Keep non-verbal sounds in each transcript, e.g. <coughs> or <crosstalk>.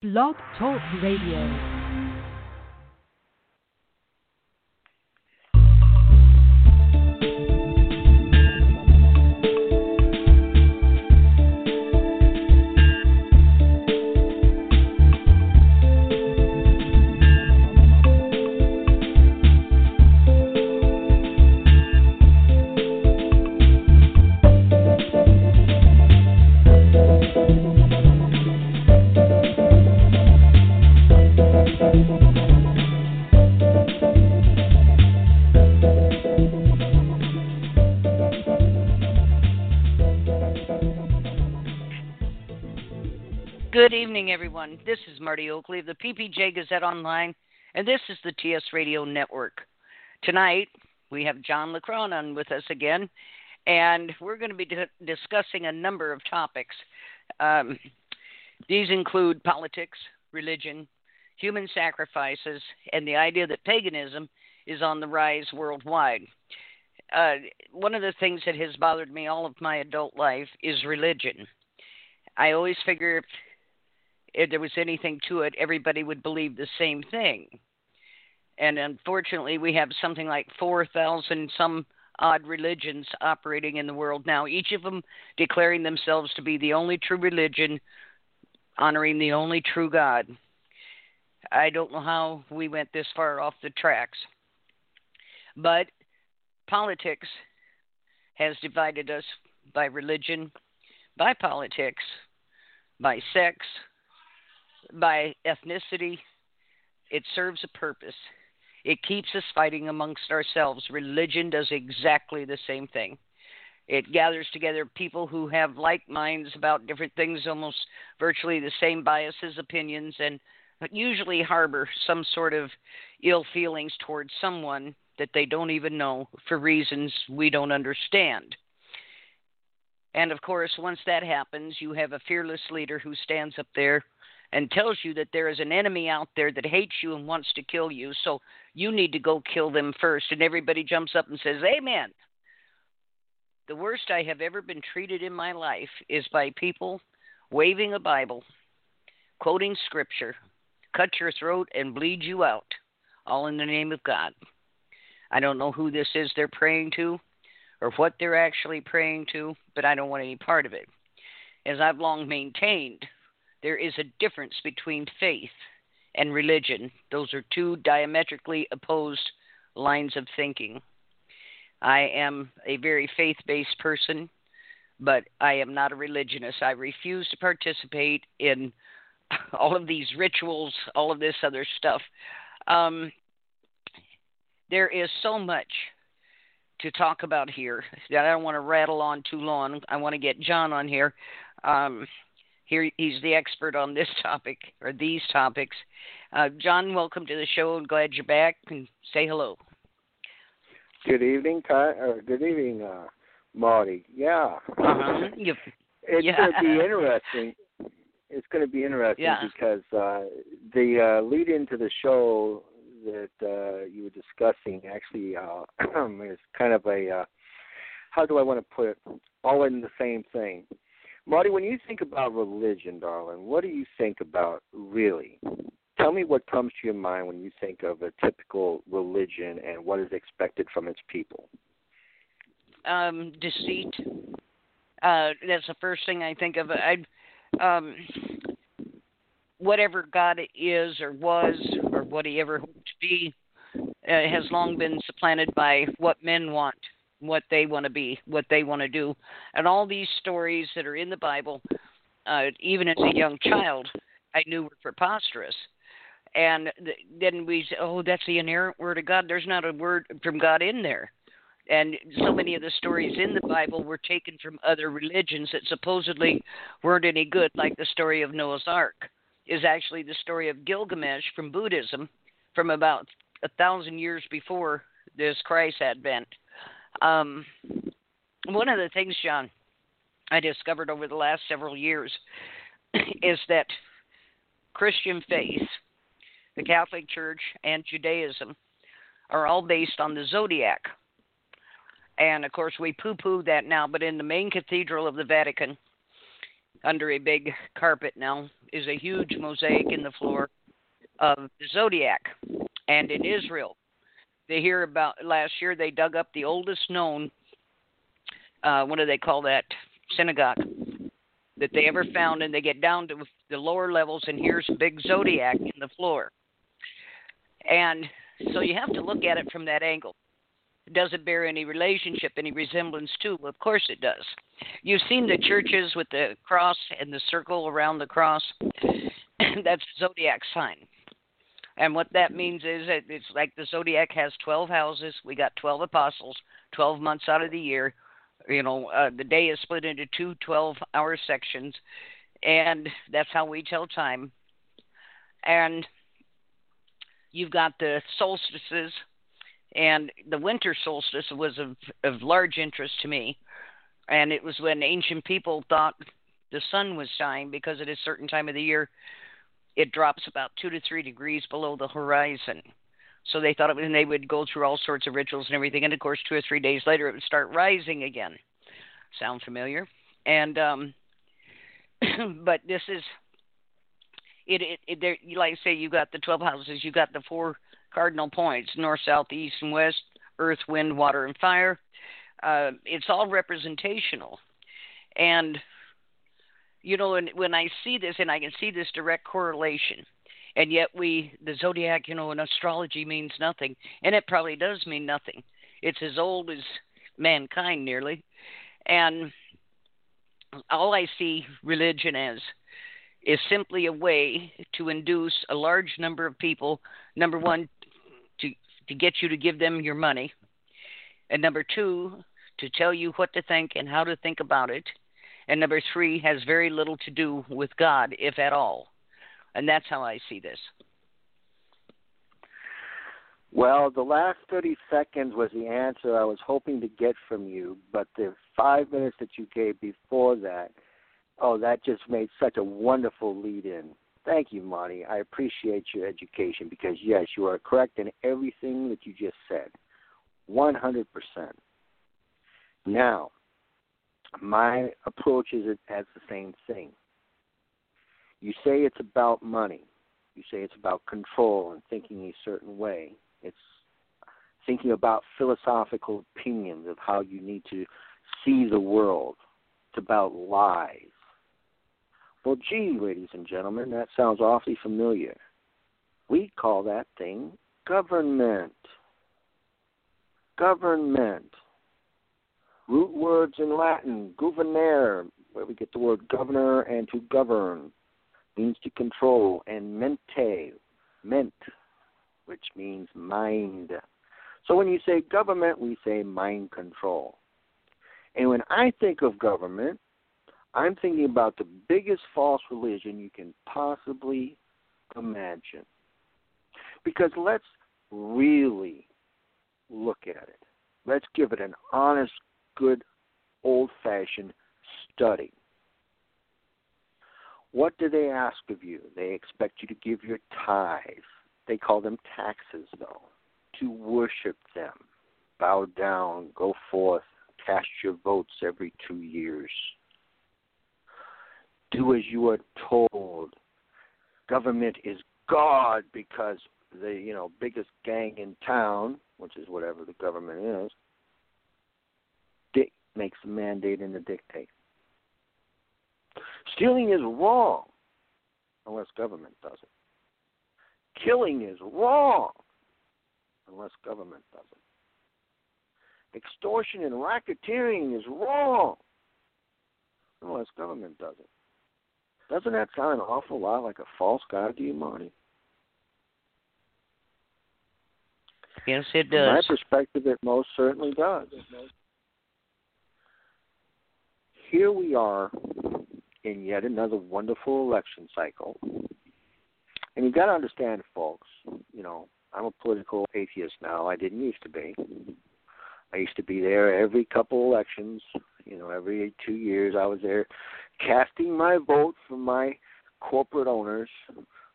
Blog Talk Radio. Evening, everyone. This is Marti Oakley of the PPJ Gazette Online, and this is the TS Radio Network. Tonight, we have John Leckrone on with us again, and we're going to be di- discussing a number of topics. Um, these include politics, religion, human sacrifices, and the idea that paganism is on the rise worldwide. Uh, one of the things that has bothered me all of my adult life is religion. I always figure if there was anything to it, everybody would believe the same thing. And unfortunately, we have something like 4,000 some odd religions operating in the world now, each of them declaring themselves to be the only true religion, honoring the only true God. I don't know how we went this far off the tracks. But politics has divided us by religion, by politics, by sex, by ethnicity, it serves a purpose. It keeps us fighting amongst ourselves. Religion does exactly the same thing. It gathers together people who have like minds about different things, almost virtually the same biases, opinions, and usually harbor some sort of ill feelings towards someone that they don't even know for reasons we don't understand. And of course, once that happens, you have a fearless leader who stands up there and tells you that there is an enemy out there that hates you and wants to kill you. So you need to go kill them first. And everybody jumps up and says, Amen. The worst I have ever been treated in my life is by people waving a Bible, quoting scripture, cut your throat and bleed you out, all in the name of God. I don't know who this is they're praying to or what they're actually praying to, but I don't want any part of it. As I've long maintained, there is a difference between faith and religion. Those are two diametrically opposed lines of thinking. I am a very faith based person, but I am not a religionist. I refuse to participate in <laughs> all of these rituals, all of this other stuff. Um, there is so much to talk about here that I don't want to rattle on too long. I want to get John on here. Um, here he's the expert on this <laughs> topic or these topics. Uh, John, welcome to the show. I'm glad you're back and say hello. Good evening, Ty. Or good evening, uh, Marti. Yeah. Uh-huh. <laughs> it's yeah. going to be interesting. It's going to be interesting yeah. because uh, the uh, lead into the show that uh, you were discussing actually uh, <clears throat> is kind of a uh, how do I want to put it? All in the same thing. Marti, when you think about religion, darling, what do you think about really? Tell me what comes to your mind when you think of a typical religion and what is expected from its people. Um, deceit. Uh, that's the first thing I think of. I, um, whatever God is or was or what He ever hoped to be, uh, has long been supplanted by what men want what they want to be, what they want to do. And all these stories that are in the Bible, uh, even as a young child, I knew were preposterous. And th- then we say, oh, that's the inerrant word of God. There's not a word from God in there. And so many of the stories in the Bible were taken from other religions that supposedly weren't any good, like the story of Noah's Ark, is actually the story of Gilgamesh from Buddhism from about a thousand years before this Christ advent. Um, one of the things, John, I discovered over the last several years <clears throat> is that Christian faith, the Catholic Church, and Judaism are all based on the zodiac. And of course, we poo poo that now, but in the main cathedral of the Vatican, under a big carpet now is a huge mosaic in the floor of the zodiac. And in Israel, they hear about last year they dug up the oldest known uh, what do they call that synagogue that they ever found, and they get down to the lower levels, and here's a big zodiac in the floor. And so you have to look at it from that angle. Does it bear any relationship, any resemblance to? Of course it does. You've seen the churches with the cross and the circle around the cross. <clears throat> That's zodiac sign. And what that means is that it's like the zodiac has 12 houses. We got 12 apostles, 12 months out of the year. You know, uh, the day is split into two 12 hour sections. And that's how we tell time. And you've got the solstices, and the winter solstice was of, of large interest to me. And it was when ancient people thought the sun was dying because at a certain time of the year it drops about two to three degrees below the horizon. So they thought it was, and they would go through all sorts of rituals and everything. And of course, two or three days later, it would start rising again. Sound familiar? And um, <clears throat> but this is it, it, it there like I say you got the 12 houses you got the four cardinal points north south east and west earth wind water and fire uh, it's all representational and you know and when i see this and i can see this direct correlation and yet we the zodiac you know in astrology means nothing and it probably does mean nothing. It's as old as mankind nearly. And all i see religion as is simply a way to induce a large number of people, number one, to, to get you to give them your money, and number two, to tell you what to think and how to think about it, and number three, has very little to do with God, if at all. And that's how I see this. Well, the last 30 seconds was the answer I was hoping to get from you, but the five minutes that you gave before that Oh, that just made such a wonderful lead in. Thank you, Marti. I appreciate your education because, yes, you are correct in everything that you just said. 100%. Now, my approach is it as the same thing. You say it's about money. You say it's about control and thinking a certain way. It's thinking about philosophical opinions of how you need to see the world. It's about lies. Well, gee, ladies and gentlemen, that sounds awfully familiar. We call that thing government. Government. Root words in Latin, gouvernere, where we get the word governor and to govern, means to control, and mente, ment, which means mind. So when you say government, we say mind control. And when I think of government, I'm thinking about the biggest false religion you can possibly imagine. Because let's really look at it. Let's give it an honest, good, old fashioned study. What do they ask of you? They expect you to give your tithes. They call them taxes, though, to worship them, bow down, go forth, cast your votes every two years do as you are told. Government is God because the you know biggest gang in town, which is whatever the government is, makes the mandate and the dictate. Stealing is wrong unless government does it. Killing is wrong unless government does it. Extortion and racketeering is wrong unless government does it. Doesn't that sound an awful lot like a false god to you, Marti? Yes, it does. From my perspective, it most certainly does. Here we are in yet another wonderful election cycle. And you've got to understand, folks, you know, I'm a political atheist now. I didn't used to be. I used to be there every couple elections, you know, every two years I was there casting my vote for my corporate owners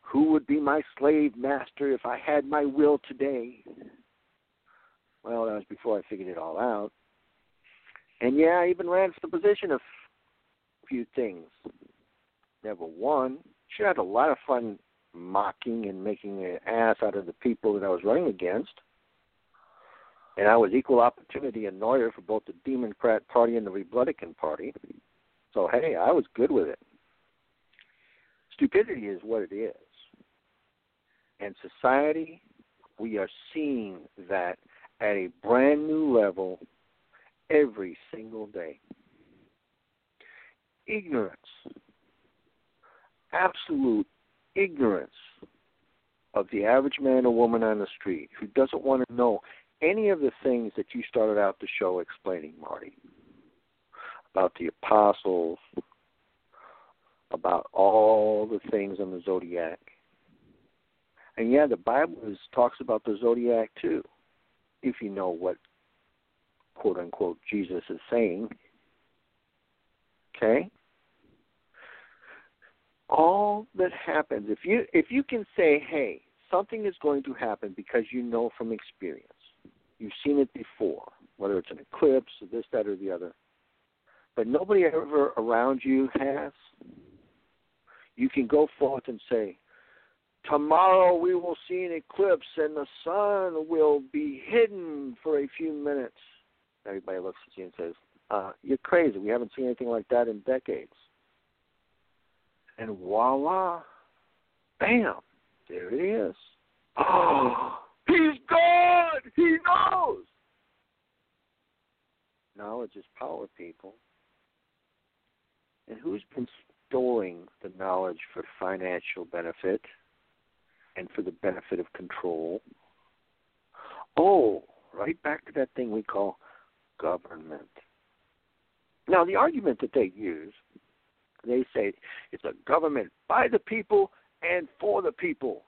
who would be my slave master if I had my will today. Well, that was before I figured it all out. And yeah, I even ran for the position of a few things. never won. She had a lot of fun mocking and making an ass out of the people that I was running against. And I was equal opportunity annoyer for both the Democrat Party and the Republican Party. So, hey, I was good with it. Stupidity is what it is. And society, we are seeing that at a brand new level every single day. Ignorance, absolute ignorance of the average man or woman on the street who doesn't want to know any of the things that you started out the show explaining, Marti, about the apostles, about all the things in the zodiac. And yeah, the Bible is, talks about the zodiac too, if you know what quote unquote Jesus is saying. Okay? All that happens if you if you can say, hey, something is going to happen because you know from experience. You've seen it before, whether it's an eclipse or this, that, or the other. But nobody ever around you has. You can go forth and say, Tomorrow we will see an eclipse and the sun will be hidden for a few minutes. Everybody looks at you and says, uh, You're crazy. We haven't seen anything like that in decades. And voila, bam, there it is. Oh, he's God! He knows! Knowledge is power, people. And who's been storing the knowledge for financial benefit and for the benefit of control? Oh, right back to that thing we call government. Now, the argument that they use, they say it's a government by the people and for the people,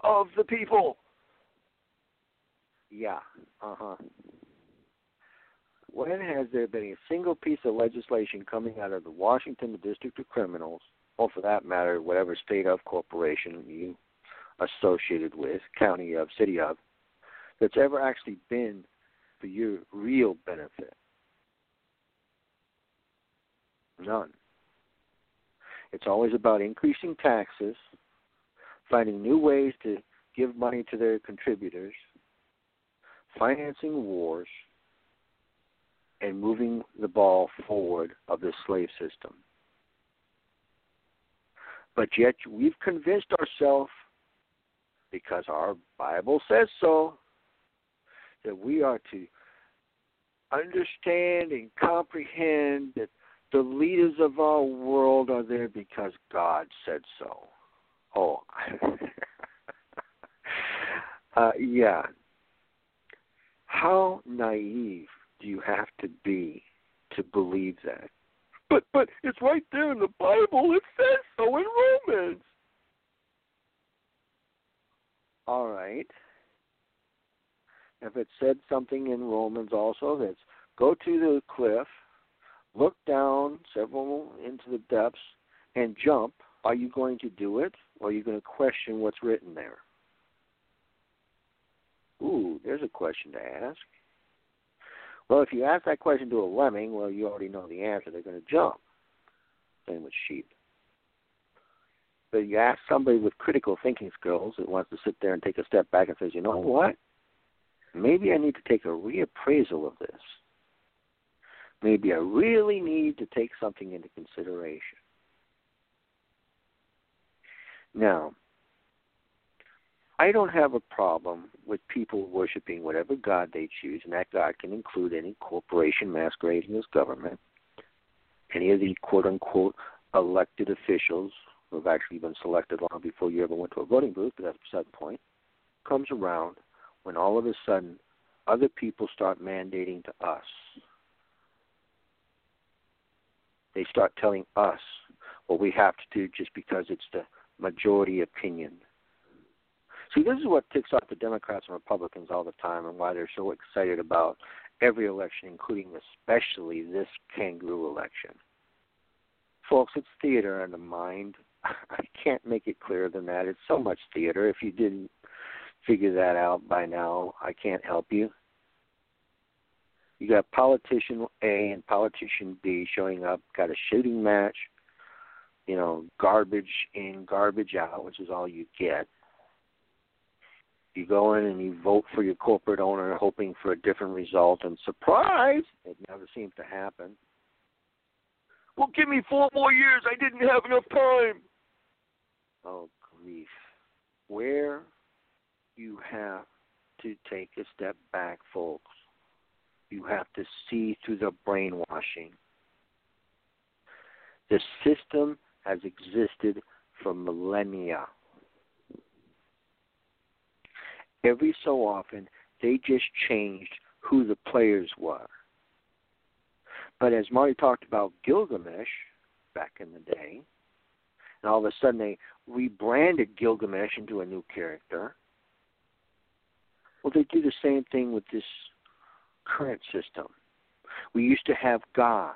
of the people. Yeah, uh huh. When has there been a single piece of legislation coming out of the Washington District of Criminals, or for that matter, whatever state of corporation you associated with, county of, city of, that's ever actually been for your real benefit? None. It's always about increasing taxes, finding new ways to give money to their contributors, financing wars, and moving the ball forward of the slave system. But yet we've convinced ourselves, because our Bible says so, that we are to understand and comprehend that the leaders of our world are there because God said so. Oh, <laughs> uh, yeah. How naive do you have to be to believe that? But but it's right there in the Bible. It says so in Romans. All right. If it said something in Romans also that's go to the cliff, look down several into the depths, and jump, are you going to do it or are you going to question what's written there? Ooh, there's a question to ask. Well, if you ask that question to a lemming, well, you already know the answer. They're going to jump. Same with sheep. But you ask somebody with critical thinking skills that wants to sit there and take a step back and says, you know oh. what? Maybe I need to take a reappraisal of this. Maybe I really need to take something into consideration. Now, I don't have a problem with people worshiping whatever God they choose, and that God can include any corporation masquerading as government, any of the quote unquote elected officials who have actually been selected long before you ever went to a voting booth, but that's beside the point, comes around when all of a sudden other people start mandating to us. They start telling us what we have to do just because it's the majority opinion See, this is what ticks off the Democrats and Republicans all the time and why they're so excited about every election, including especially this kangaroo election. Folks, it's theater in the mind. <laughs> I can't make it clearer than that. It's so much theater. If you didn't figure that out by now, I can't help you. You got politician A and politician B showing up, got a shooting match. you know, garbage in, garbage out, which is all you get. You go in and you vote for your corporate owner hoping for a different result, and surprise, it never seems to happen. Well, give me four more years. I didn't have enough time. Oh, grief. Where you have to take a step back, folks. You have to see through the brainwashing. The system has existed for millennia. Every so often, they just changed who the players were. But as Marti talked about Gilgamesh back in the day, and all of a sudden they rebranded Gilgamesh into a new character. Well, they do the same thing with this current system. We used to have gods,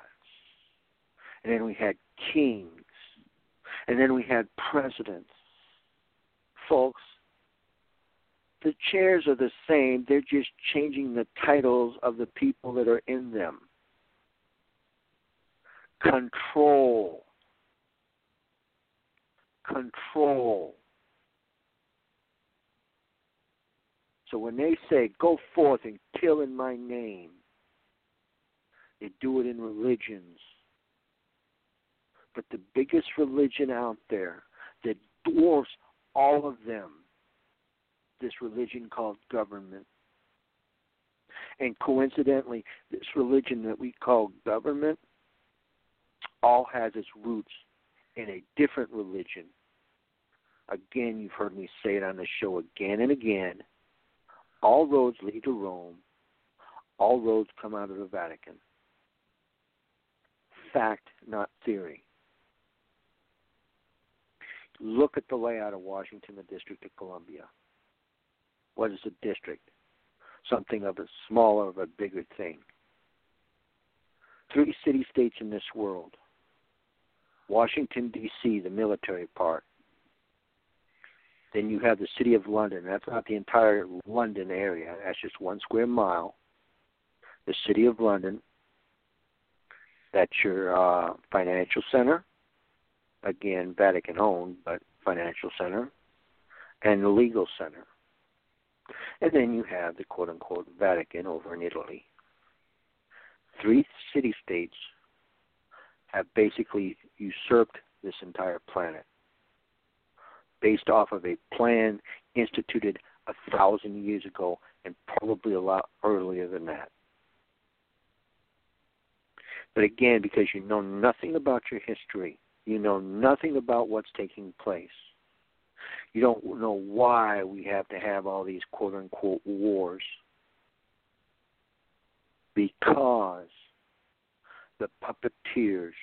and then we had kings, and then we had presidents. Folks, the chairs are the same, they're just changing the titles of the people that are in them. Control. Control. So when they say, go forth and kill in my name, they do it in religions. But the biggest religion out there that dwarfs all of them, this religion called government. And coincidentally, this religion that we call government all has its roots in a different religion. Again, you've heard me say it on the show again and again. All roads lead to Rome. All roads come out of the Vatican. Fact, not theory. Look at the layout of Washington, the District of Columbia. What is a district? Something of a smaller of a bigger thing. Three city states in this world Washington, D.C., the military part. Then you have the city of London. That's not the entire London area, that's just one square mile. The city of London. That's your uh, financial center. Again, Vatican owned, but financial center. And the legal center. And then you have the quote unquote Vatican over in Italy. Three city states have basically usurped this entire planet based off of a plan instituted a thousand years ago and probably a lot earlier than that. But again, because you know nothing about your history, you know nothing about what's taking place, you don't know why we have to have all these quote unquote wars. Because the puppeteers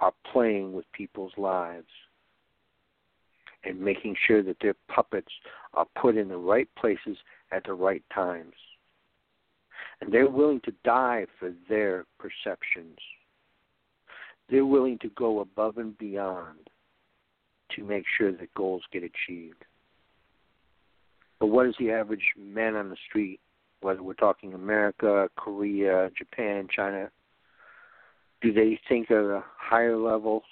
are playing with people's lives and making sure that their puppets are put in the right places at the right times. And they're willing to die for their perceptions. They're willing to go above and beyond to make sure that goals get achieved. But what is the average man on the street, whether we're talking America, Korea, Japan, China, do they think of the higher levels?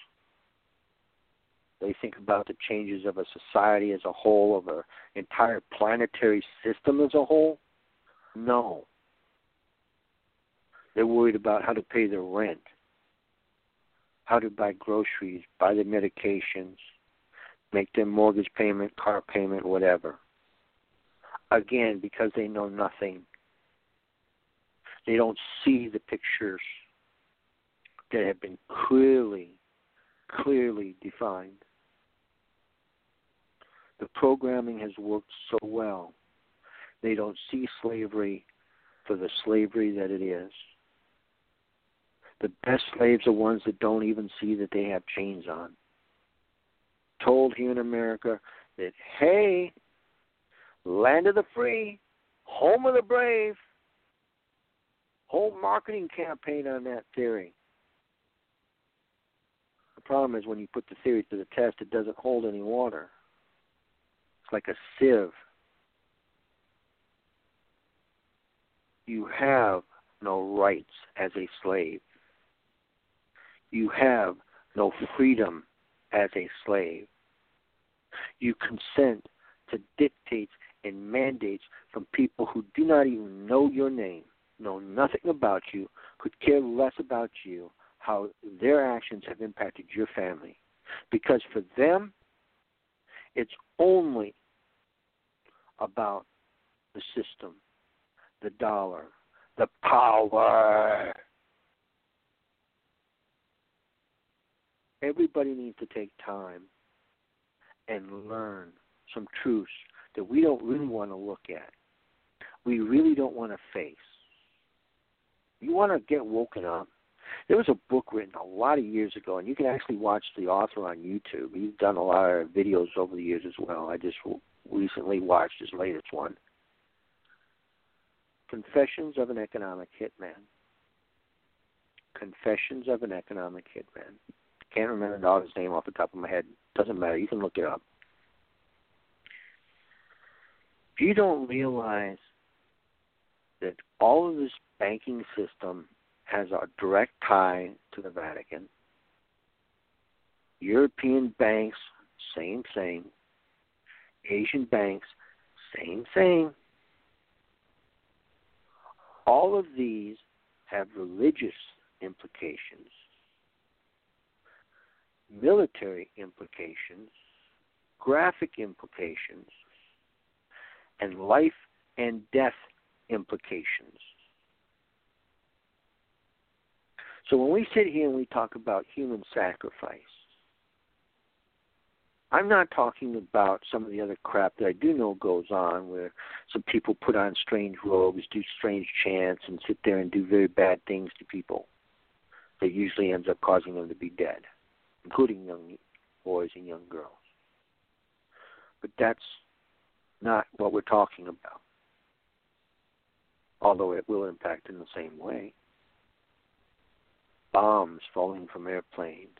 They think about the changes of a society as a whole, of an entire planetary system as a whole? No. They're worried about how to pay their rent, how to buy groceries, buy their medications, make their mortgage payment, car payment, whatever. Again, because they know nothing. They don't see the pictures that have been clearly, clearly defined. The programming has worked so well. They don't see slavery for the slavery that it is. The best slaves are ones that don't even see that they have chains on. Told here in America that, hey, land of the free, home of the brave, whole marketing campaign on that theory The problem is when you put the theory to the test, it doesn't hold any water. Like a sieve. You have no rights as a slave. You have no freedom as a slave. You consent to dictates and mandates from people who do not even know your name, know nothing about you, could care less about you, how their actions have impacted your family. Because for them, it's only about the system, the dollar, the power. Everybody needs to take time and learn some truths that we don't really want to look at. We really don't want to face. You want to get woken up. There was a book written a lot of years ago, and you can actually watch the author on YouTube. He's done a lot of videos over the years as well. I just recently watched his latest one Confessions of an Economic Hitman. Confessions of an Economic Hitman. Can't remember the dog's name off the top of my head. Doesn't matter. You can look it up. If you don't realize that all of this banking system has a direct tie to the Vatican, European banks, same thing. Asian banks, same thing. All of these have religious implications, military implications, graphic implications, and life and death implications. So when we sit here and we talk about human sacrifice, I'm not talking about some of the other crap that I do know goes on where some people put on strange robes, do strange chants, and sit there and do very bad things to people that usually ends up causing them to be dead, including young boys and young girls. But that's not what we're talking about, although it will impact in the same way. Bombs falling from airplanes,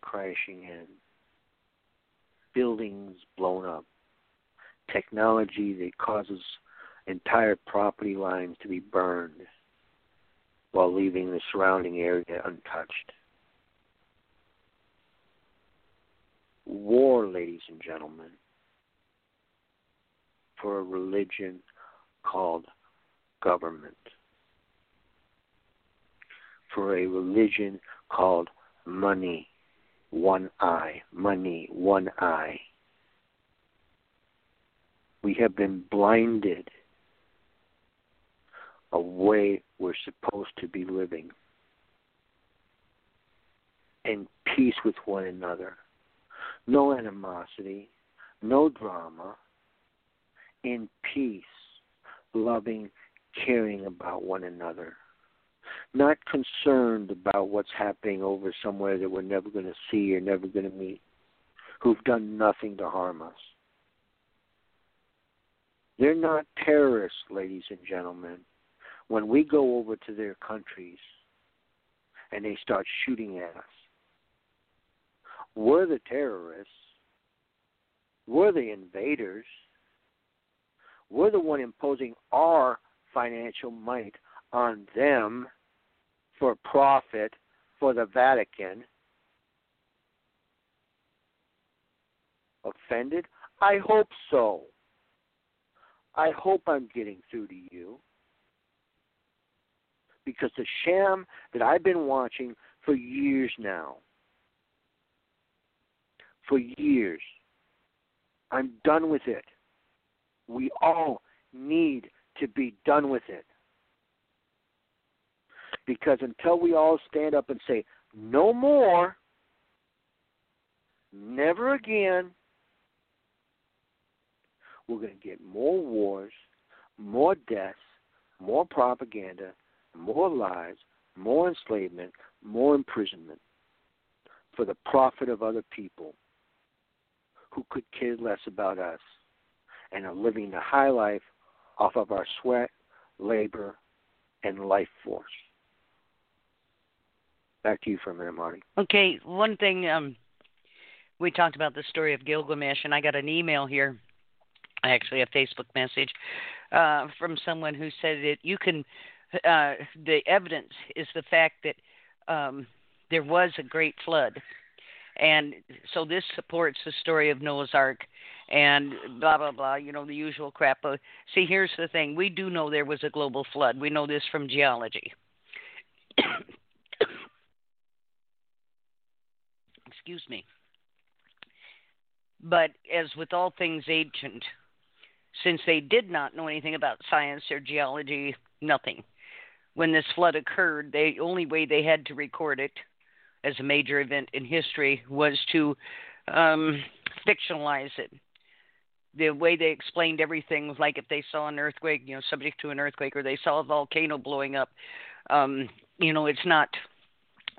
crashing in, buildings blown up, technology that causes entire property lines to be burned while leaving the surrounding area untouched. War, ladies and gentlemen, for a religion called government, for a religion called money, one eye, money, one eye. We have been blinded a way we're supposed to be living in peace with one another. No animosity, no drama, in peace, loving, caring about one another. Not concerned about what's happening over somewhere that we're never going to see or never going to meet, who've done nothing to harm us. They're not terrorists, ladies and gentlemen. When we go over to their countries and they start shooting at us, we're the terrorists. We're the invaders. We're the one imposing our financial might on them for profit for the Vatican. Offended? I hope so. I hope I'm getting through to you. Because the sham that I've been watching for years now, for years, I'm done with it. We all need to be done with it. Because until we all stand up and say, no more, never again, we're going to get more wars, more deaths, more propaganda, more lies, more enslavement, more imprisonment for the profit of other people who could care less about us and are living the high life off of our sweat, labor, and life force. Back to you for a minute, Marti. Okay, one thing um, we talked about the story of Gilgamesh, and I got an email here, I actually a Facebook message uh, from someone who said that you can. Uh, the evidence is the fact that um, there was a great flood, And so this supports the story of Noah's Ark and blah blah blah, you know, the usual crap. But see, here's the thing: we do know there was a global flood. We know this from geology. Excuse me. But as with all things ancient, since they did not know anything about science or geology, nothing. When this flood occurred, the only way they had to record it as a major event in history was to um, fictionalize it. The way they explained everything was like if they saw an earthquake, you know, subject to an earthquake, or they saw a volcano blowing up. Um, you know, it's not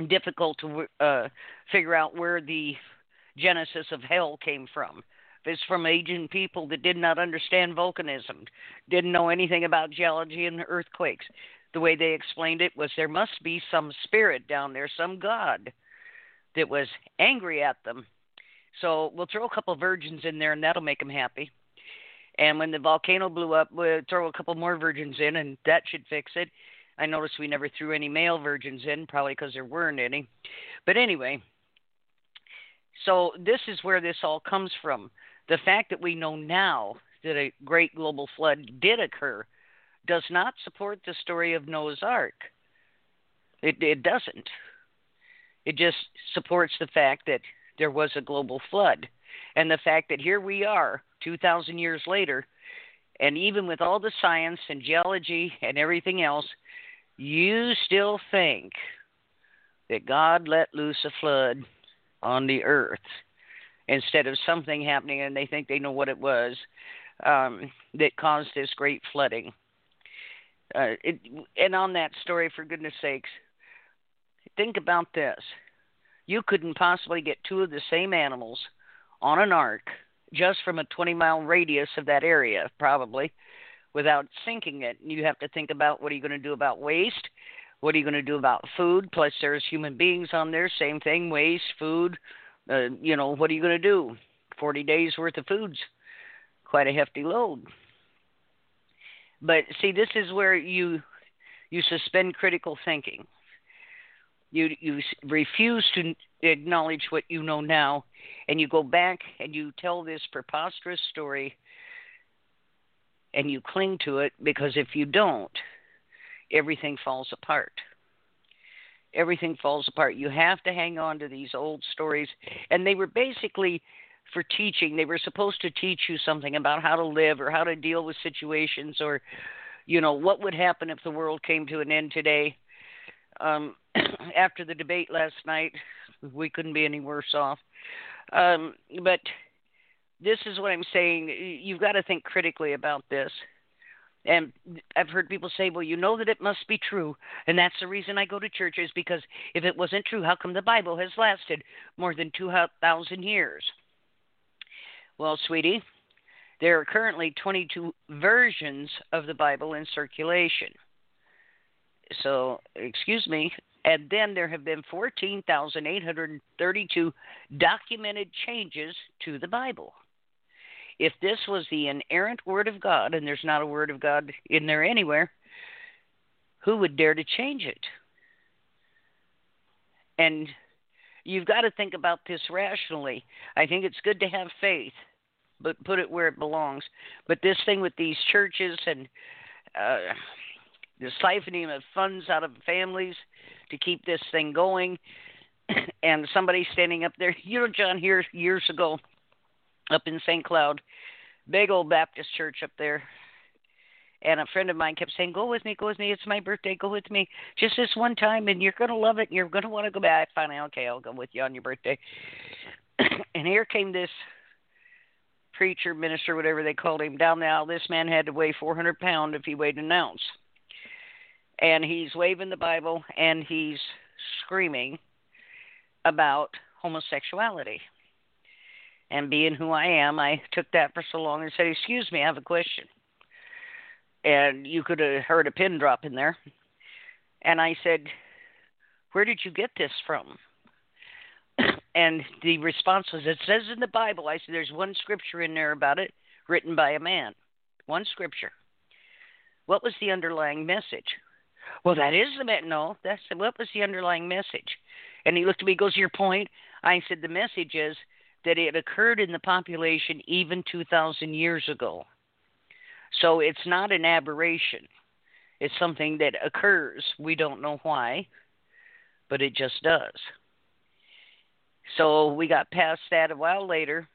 difficult to uh, figure out where the genesis of hell came from. It's from ancient people that did not understand volcanism, didn't know anything about geology and earthquakes. The way they explained it was there must be some spirit down there, some god that was angry at them. So we'll throw a couple of virgins in there, and that'll make them happy. And when the volcano blew up, we'll throw a couple more virgins in, and that should fix it. I noticed we never threw any male virgins in, probably because there weren't any. But anyway, so this is where this all comes from. The fact that we know now that a great global flood did occur does not support the story of Noah's Ark. It, it doesn't. It just supports the fact that there was a global flood. And the fact that here we are, 2,000 years later, and even with all the science and geology and everything else, you still think that God let loose a flood on the earth instead of something happening and they think they know what it was um, that caused this great flooding. Uh, it, and on that story, for goodness sakes, think about this. You couldn't possibly get two of the same animals on an ark just from a 20 mile radius of that area, probably, without sinking it. You have to think about what are you going to do about waste? What are you going to do about food? Plus, there's human beings on there. Same thing, waste, food. Uh, you know, what are you going to do? 40 days worth of food's quite a hefty load. But see, this is where you you suspend critical thinking. You you refuse to acknowledge what you know now, and you go back and you tell this preposterous story, and you cling to it because if you don't, everything falls apart. Everything falls apart. You have to hang on to these old stories. And they were basically for teaching. They were supposed to teach you something about how to live or how to deal with situations or, you know, what would happen if the world came to an end today. Um, <clears throat> after the debate last night, we couldn't be any worse off. Um, but this is what I'm saying. You've got to think critically about this. And I've heard people say, well, you know that it must be true. And that's the reason I go to churches because if it wasn't true, how come the Bible has lasted more than 2,000 years? Well, sweetie, there are currently 22 versions of the Bible in circulation. So, excuse me. And then there have been 14,832 documented changes to the Bible if this was the inerrant word of God, and there's not a word of God in there anywhere, who would dare to change it? And you've got to think about this rationally. I think it's good to have faith, but put it where it belongs. But this thing with these churches and uh, the siphoning of funds out of families to keep this thing going, <clears throat> and somebody standing up there, <laughs> you know, John, here years ago, up in St. Cloud, big old Baptist church up there. And a friend of mine kept saying, "Go with me, go with me. It's my birthday. Go with me, just this one time, and you're gonna love it. And you're gonna want to go back." Finally, okay, I'll go with you on your birthday. <clears throat> and here came this preacher, minister, whatever they called him, down the aisle. This man had to weigh 400 pounds if he weighed an ounce. And he's waving the Bible and he's screaming about homosexuality. And being who I am, I took that for so long and said, Excuse me, I have a question. And you could have heard a pin drop in there. And I said, Where did you get this from? <clears throat> and the response was, It says in the Bible. I said, There's one scripture in there about it, written by a man. One scripture. What was the underlying message? Well, that is the no. That's what was the underlying message. And he looked at me, goes, Your point? I said the message is that it occurred in the population even 2,000 years ago. So it's not an aberration. It's something that occurs. We don't know why, but it just does. So we got past that a while later.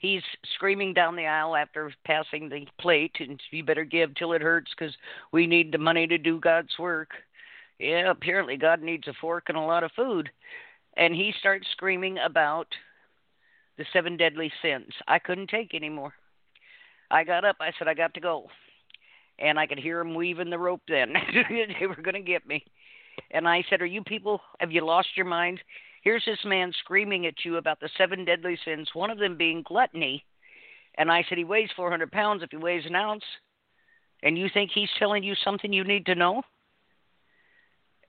He's screaming down the aisle after passing the plate, and you better give till it hurts because we need the money to do God's work. Yeah, apparently God needs a fork and a lot of food. And he starts screaming about the seven deadly sins. I couldn't take anymore. I got up. I said, I got to go. And I could hear them weaving the rope then. <laughs> they were going to get me. And I said, Are you people, have you lost your mind? Here's this man screaming at you about the seven deadly sins, one of them being gluttony. And I said, He weighs 400 pounds if he weighs an ounce. And you think he's telling you something you need to know?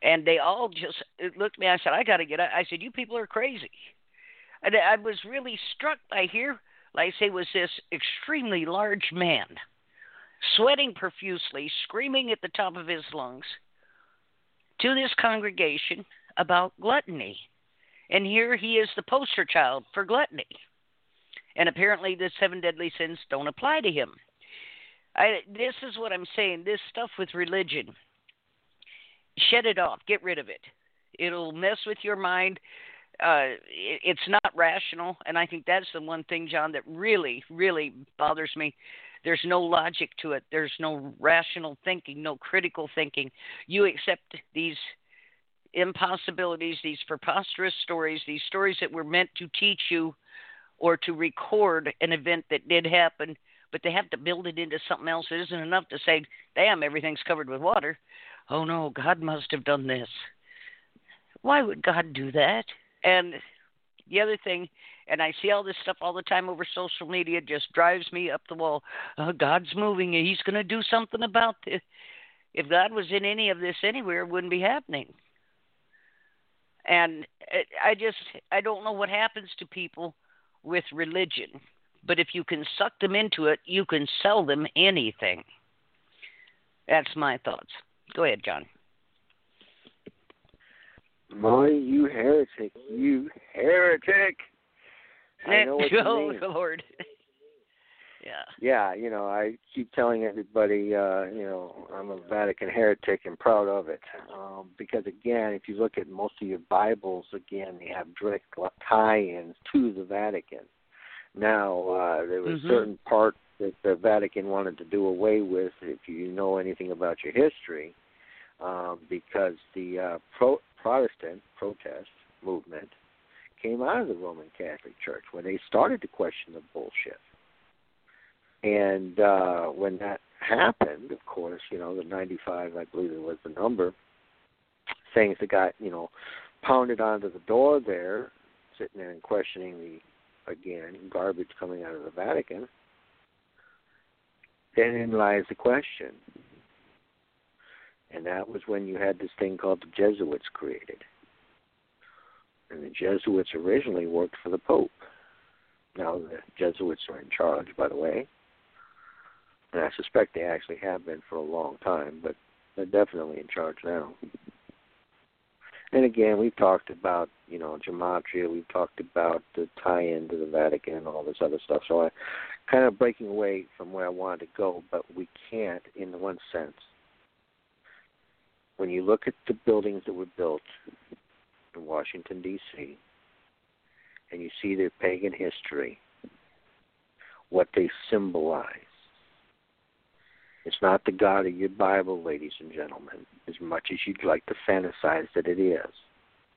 And they all just looked at me. I said, I got to get out. I said, You people are crazy. And I was really struck by here, like I say, was this extremely large man, sweating profusely, screaming at the top of his lungs to this congregation about gluttony. And here he is the poster child for gluttony. And apparently the seven deadly sins don't apply to him. I, this is what I'm saying. This stuff with religion, shed it off, get rid of it. It'll mess with your mind. Uh, it, it's not rational, and I think that's the one thing, John, that really, really bothers me. There's no logic to it. There's no rational thinking, no critical thinking. You accept these impossibilities, these preposterous stories, these stories that were meant to teach you or to record an event that did happen, but they have to build it into something else. It isn't enough to say, damn, everything's covered with water. Oh no, God must have done this. Why would God do that? And the other thing, and I see all this stuff all the time over social media, just drives me up the wall. Oh, God's moving. He's going to do something about this. If God was in any of this anywhere, it wouldn't be happening and I just I don't know what happens to people with religion, but if you can suck them into it, you can sell them anything. That's my thoughts. Go ahead, John. My, you heretic, you heretic. I know what you oh, mean. Lord. <laughs> Yeah. Yeah, you know, I keep telling everybody, uh, you know, I'm a Vatican heretic and proud of it. Um, because again, if you look at most of your Bibles, again, they have direct tie-ins to the Vatican. Now, uh, there was mm-hmm. certain parts that the Vatican wanted to do away with, if you know anything about your history, um, because the uh, pro- Protestant protest movement came out of the Roman Catholic Church when they started to question the bullshit. And uh, when that happened, of course, you know, the 95, I believe it was the number, things that got, you know, pounded onto the door there, sitting there and questioning the, again, garbage coming out of the Vatican. Then lies the question. And that was when you had this thing called the Jesuits created. And the Jesuits originally worked for the Pope. Now the Jesuits are in charge, by the way and I suspect they actually have been for a long time, but they're definitely in charge now. And again, we've talked about you know gematria, we've talked about the tie-in to the Vatican and all this other stuff. So I kind of breaking away from where I wanted to go, but we can't in one sense. When you look at the buildings that were built in Washington D.C. and you see their pagan history, what they symbolize it's not the God of your Bible, ladies and gentlemen, as much as you'd like to fantasize that it is.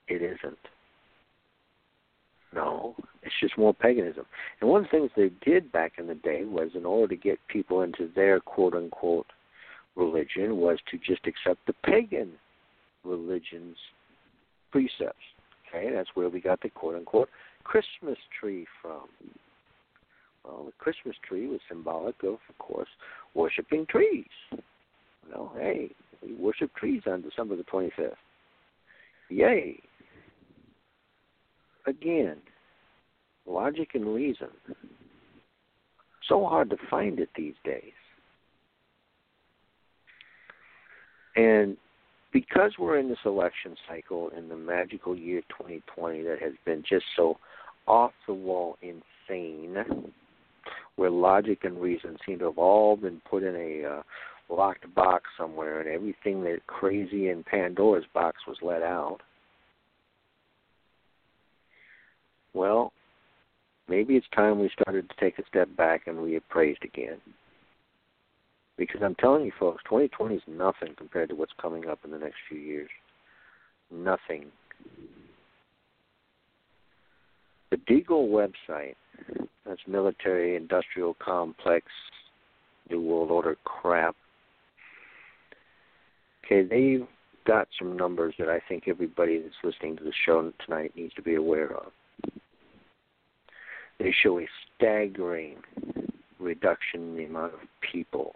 It isn't. No, it's just more paganism. And one of the things they did back in the day was, in order to get people into their quote unquote religion, was to just accept the pagan religion's precepts. Okay, that's where we got the quote unquote Christmas tree from. Well, the Christmas tree was symbolic of, of course, worshiping trees. Well, hey, we worship trees on December the 25th. Yay. Again, logic and reason. So hard to find it these days. And because we're in this election cycle in the magical year 2020 that has been just so off the wall insane, where logic and reason seem to have all been put in a uh, locked box somewhere, and everything that crazy in Pandora's box was let out. Well, maybe it's time we started to take a step back and reappraised again. Because I'm telling you, folks, 2020 is nothing compared to what's coming up in the next few years. Nothing. The Deagel website, that's military industrial complex, New World Order crap. Okay, they've got some numbers that I think everybody that's listening to the show tonight needs to be aware of. They show a staggering reduction in the amount of people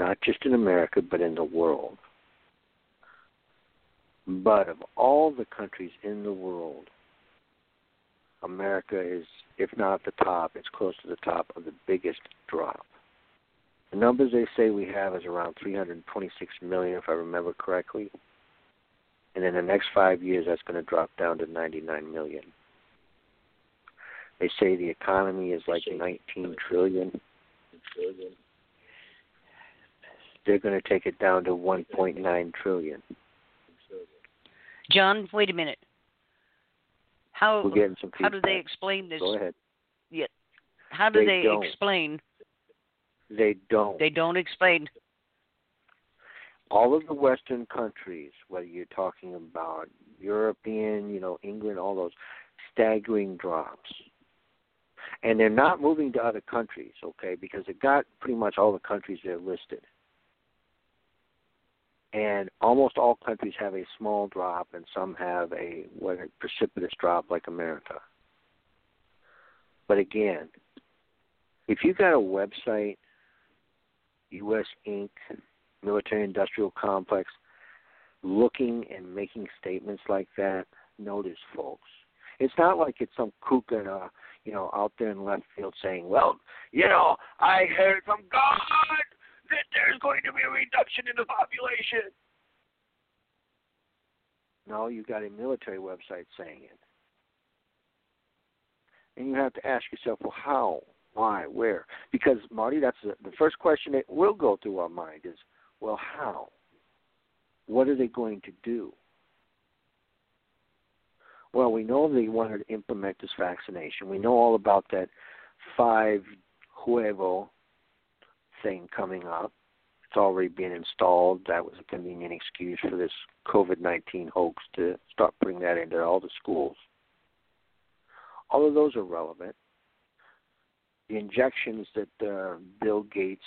not just in America, but in the world. But of all the countries in the world, America is, if not at the top, it's close to the top of the biggest drop. The numbers they say we have is around 326 million, if I remember correctly. And in the next five years, that's going to drop down to 99 million. They say the economy is like 19 trillion they're going to take it down to 1.9 trillion. John, wait a minute. How We're getting some how do they explain this? Go ahead. Yeah. How do they, they, don't. explain? They don't. They don't explain. All of the Western countries, whether you're talking about European, you know, England, all those staggering drops. And they're not moving to other countries, okay, because they've got pretty much all the countries they're listed and almost all countries have a small drop, and some have a what a precipitous drop like America. But again, if you've got a website, U.S. Inc., military industrial complex, looking and making statements like that, notice, folks. It's not like it's some kook in a, you know, out there in left field saying, "Well, you know, I heard from God that there's going to be a reduction in the population. No, you got a military website saying it. And you have to ask yourself, well, how? Why? Where? Because, Marti, that's the, the first question that will go through our mind is, well, how? What are they going to do? Well, we know they wanted to implement this vaccination. We know all about that five huevo thing coming up. It's already been installed. That was a convenient excuse for this COVID 19 hoax to start putting that into all the schools. All of those are relevant. The injections that uh, Bill Gates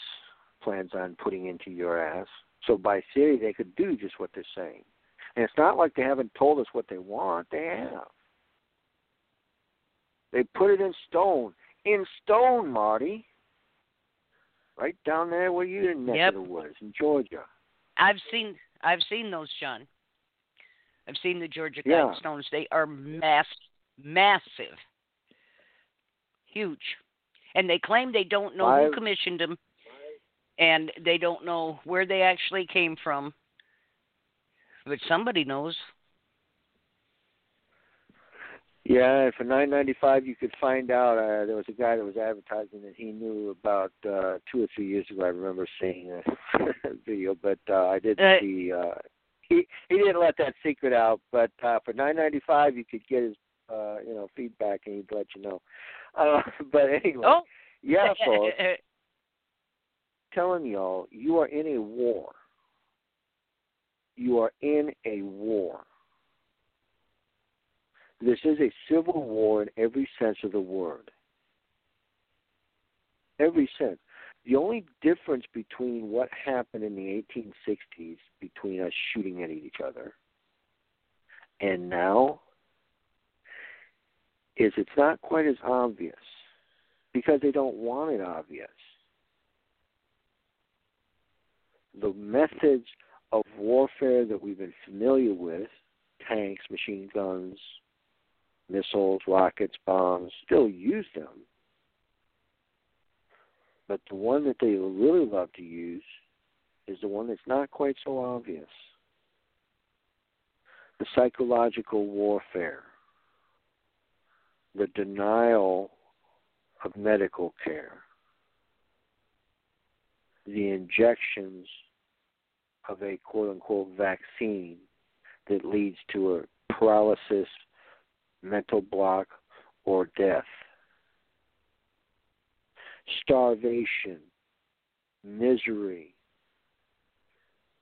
plans on putting into your ass. So, by theory, they could do just what they're saying. And it's not like they haven't told us what they want, they have. They put it in stone. In stone, Marti right down there where you in neck yep. of the woods in Georgia. I've seen I've seen those, John. I've seen the Georgia yeah. guidestones. They are mass, massive, huge, and they claim they don't know who commissioned them, and they don't know where they actually came from. But somebody knows. Yeah, for nine ninety five, you could find out. Uh, there was a guy that was advertising that he knew about uh, two or three years ago. I remember seeing a <laughs> video, but uh, I didn't Uh, see. Uh, he he didn't let that secret out. But uh, for nine ninety five, you could get his uh, you know feedback, and he'd let you know. Uh, <laughs> but anyway, Oh, yeah, <laughs> folks, telling y'all, you are in a war. You are in a war. This is a civil war in every sense of the word. Every sense. The only difference between what happened in the 1860s between us shooting at each other and now is it's not quite as obvious because they don't want it obvious. The methods of warfare that we've been familiar with tanks, machine guns, missiles, rockets, bombs, still use them. But the one that they really love to use is the one that's not quite so obvious. the psychological warfare, the denial of medical care, the injections of a quote unquote vaccine that leads to a paralysis, mental block, or death. Starvation, misery,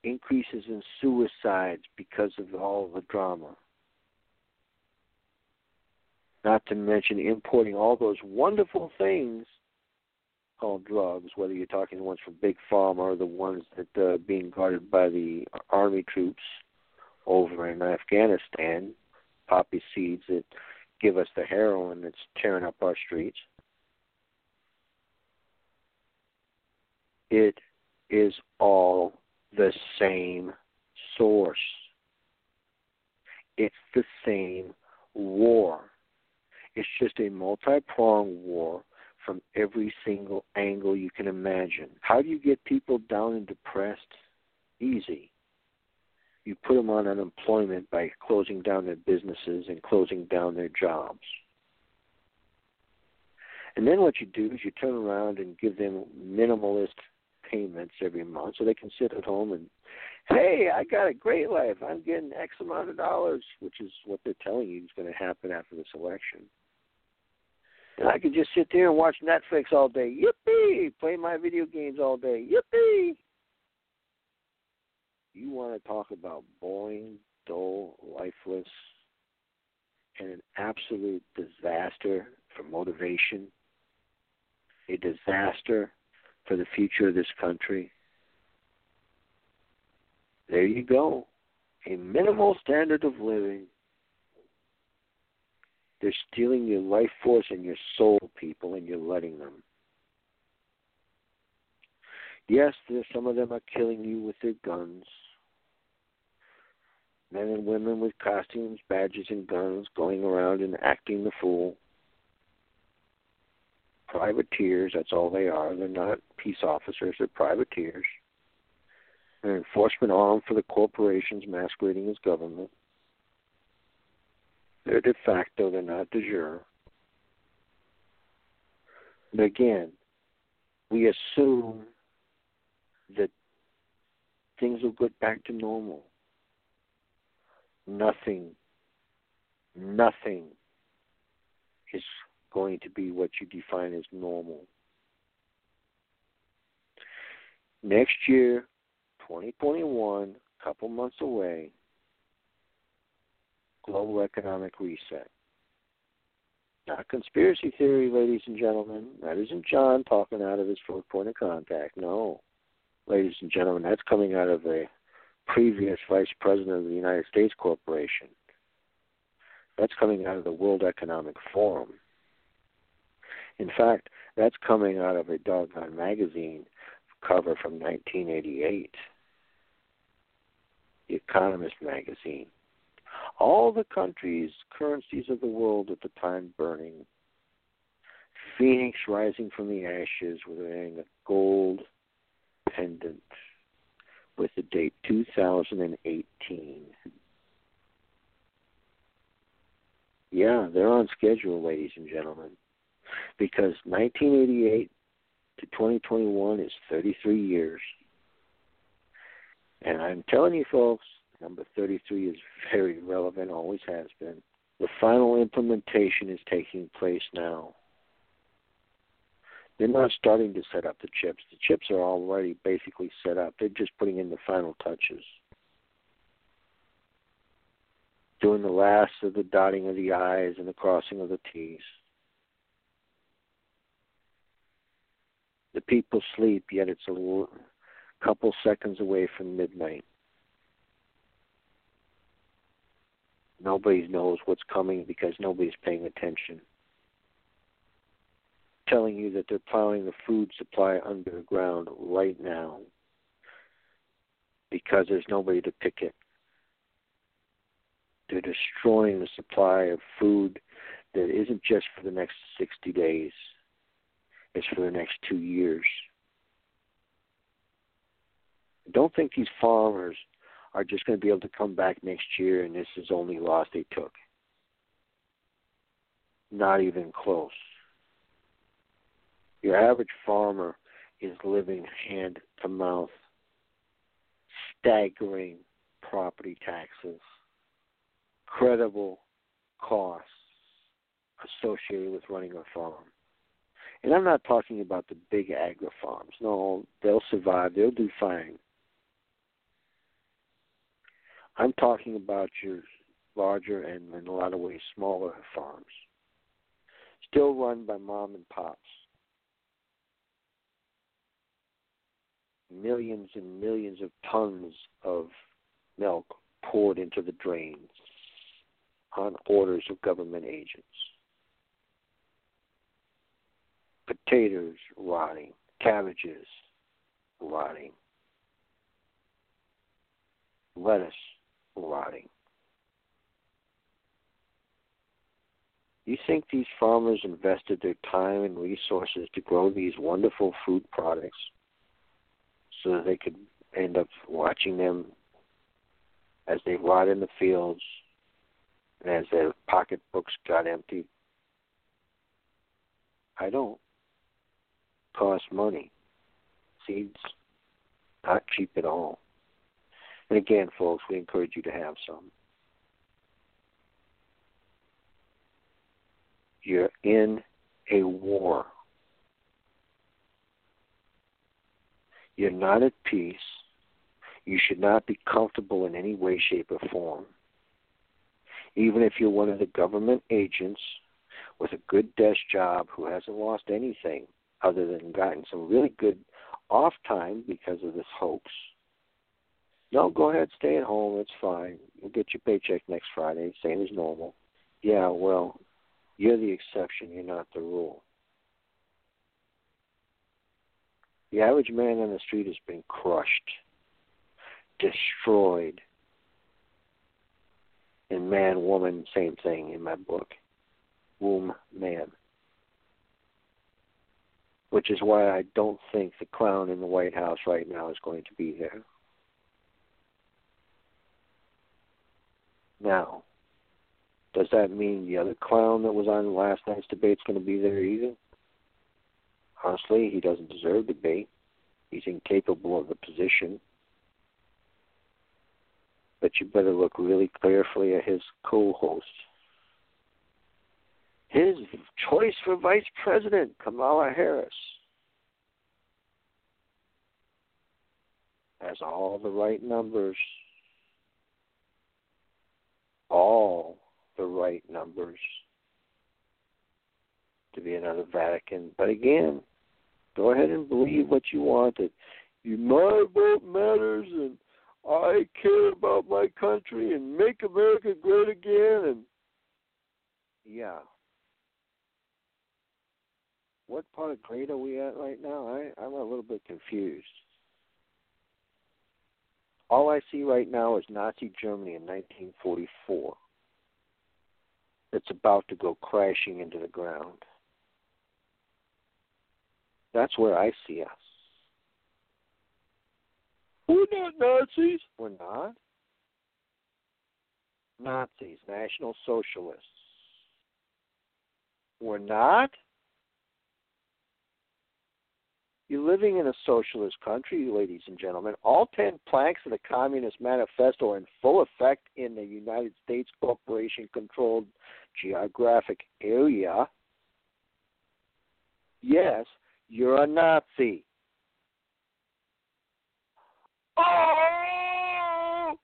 increases in suicides because of all the drama. Not to mention importing all those wonderful things called drugs, whether you're talking the ones from Big Pharma or the ones that are uh, being guarded by the army troops over in Afghanistan, poppy seeds that give us the heroin that's tearing up our streets. It is all the same source. It's the same war. It's just a multi pronged war from every single angle you can imagine. How do you get people down and depressed? Easy. You put them on unemployment by closing down their businesses and closing down their jobs. And then what you do is you turn around and give them minimalist payments every month so they can sit at home and hey, I got a great life. I'm getting X amount of dollars, which is what they're telling you is going to happen after this election. And I can just sit there and watch Netflix all day. Yippee! Play my video games all day. Yippee! You want to talk about boring, dull, lifeless, and an absolute disaster for motivation, a disaster for the future of this country. There you go. A minimal standard of living. They're stealing your life force and your soul, people, and you're letting them. Yes, some of them are killing you with their guns. Men and women with costumes, badges, and guns going around and acting the fool privateers. That's all they are. They're not peace officers. They're privateers. They're enforcement arm for the corporations masquerading as government. They're de facto. They're not de jure. But again, we assume that things will get back to normal. Nothing, nothing is going to be what you define as normal. Next year, 2021, a couple months away, global economic reset. Not conspiracy theory, ladies and gentlemen. That isn't John talking out of his fourth point of contact. No. Ladies and gentlemen, that's coming out of a previous vice president of the United States Corporation. That's coming out of the World Economic Forum. In fact, that's coming out of a doggone magazine cover from 1988, The Economist magazine. All the countries, currencies of the world at the time burning. Phoenix rising from the ashes with a gold pendant with the date 2018. Yeah, they're on schedule, ladies and gentlemen because 1988 to 2021 is 33 years. And I'm telling you, folks, number 33 is very relevant, always has been. The final implementation is taking place now. They're not starting to set up the chips. The chips are already basically set up. They're just putting in the final touches. Doing the last of the dotting of the I's and the crossing of the T's. The people sleep, yet it's a couple seconds away from midnight. Nobody knows what's coming because nobody's paying attention. Telling you that they're plowing the food supply underground right now because there's nobody to pick it. They're destroying the supply of food that isn't just for the next 60 days is for the next two years. Don't think these farmers are just going to be able to come back next year and this is only loss they took. Not even close. Your average farmer is living hand to mouth, staggering property taxes, credible costs associated with running a farm. And I'm not talking about the big agri farms. No, they'll survive. They'll do fine. I'm talking about your larger and in a lot of ways smaller farms. Still run by mom and pops. Millions and millions of tons of milk poured into the drains on orders of government agents. Potatoes rotting, cabbages rotting, lettuce rotting. You think these farmers invested their time and resources to grow these wonderful food products so that they could end up watching them as they rot in the fields and as their pocketbooks got empty? I don't. Cost money. Seeds, not cheap at all. And again, folks, we encourage you to have some. You're in a war. You're not at peace. You should not be comfortable in any way, shape, or form. Even if you're one of the government agents with a good desk job who hasn't lost anything other than gotten some really good off time because of this hoax no, go ahead, stay at home. It's fine. You'll get your paycheck next Friday, same as normal. Yeah, well, you're the exception. You're not the rule. The average man on the street has been crushed, destroyed. And man, woman, same thing in my book. Womb, man. Which is why I don't think the clown in the White House right now is going to be there. Now, does that mean the other clown that was on last night's debate is going to be there either? Honestly, he doesn't deserve to be. He's incapable of the position. But you better look really carefully at his co host. His choice for vice president, Kamala Harris, has all the right numbers all the right numbers to be another Vatican. But again, go ahead and believe what you want that you my vote matters and I care about my country and make America great again and yeah. What part of great are we at right now? I, I'm a little bit confused. All I see right now is Nazi Germany in 1944. It's about to go crashing into the ground. That's where I see us. We're not Nazis. We're not. Nazis, National Socialists. We're not. You're living in a socialist country, ladies and gentlemen. All ten planks of the Communist Manifesto are in full effect in the United States corporation controlled geographic area. Yes, you're a Nazi. Oh!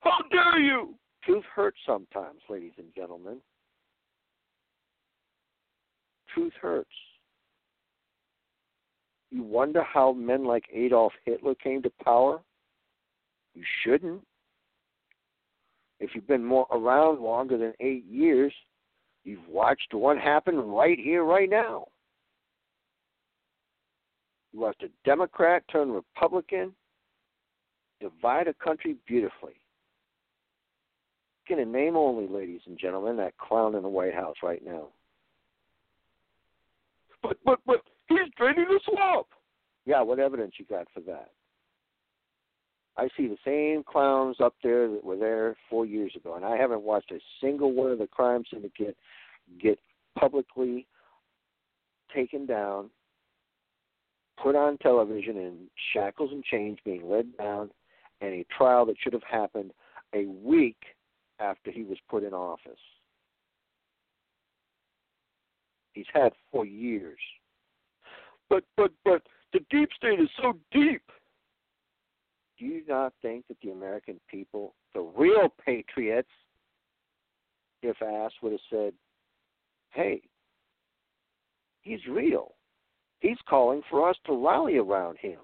How dare you! Truth hurts sometimes, ladies and gentlemen. Truth hurts. You wonder how men like Adolf Hitler came to power? You shouldn't. If you've been more around longer than eight years, you've watched what happened right here, right now. You watched a Democrat turn Republican, divide a country beautifully. Get a name only, ladies and gentlemen, that clown in the White House right now. But but but He's draining the swamp. Yeah, what evidence you got for that? I see the same clowns up there that were there four years ago, and I haven't watched a single one of the crime syndicate get publicly taken down, put on television in shackles and chains, being led down, and a trial that should have happened a week after he was put in office. He's had four years. But but but the deep state is so deep. Do you not think that the American people, the real patriots, if asked, would have said, Hey, he's real. He's calling for us to rally around him.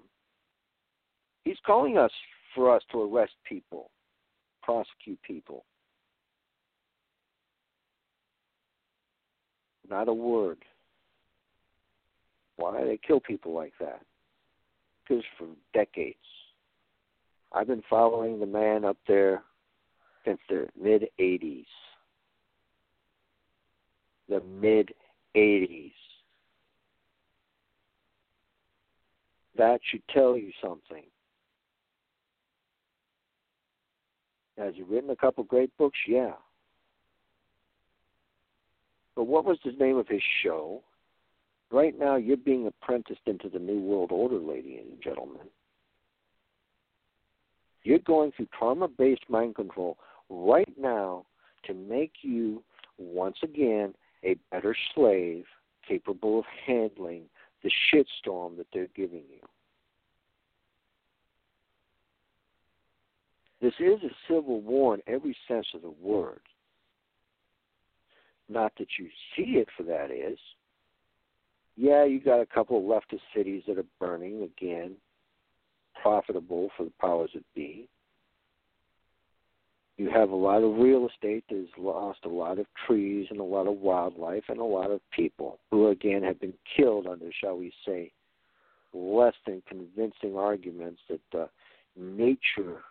He's calling us for us to arrest people, prosecute people. Not a word. Why they kill people like that? Because for decades. I've been following the man up there since the mid 80s. The mid 80s. That should tell you something. Has he written a couple great books? Yeah. But what was the name of his show? Right now, you're being apprenticed into the New World Order, ladies and gentlemen. You're going through trauma based mind control right now to make you, once again, a better slave capable of handling the shitstorm that they're giving you. This is a civil war in every sense of the word. Not that you see it for that is. Yeah, you got a couple of leftist cities that are burning again, profitable for the powers that be. You have a lot of real estate that has lost a lot of trees and a lot of wildlife and a lot of people who again have been killed under, shall we say, less than convincing arguments that uh, nature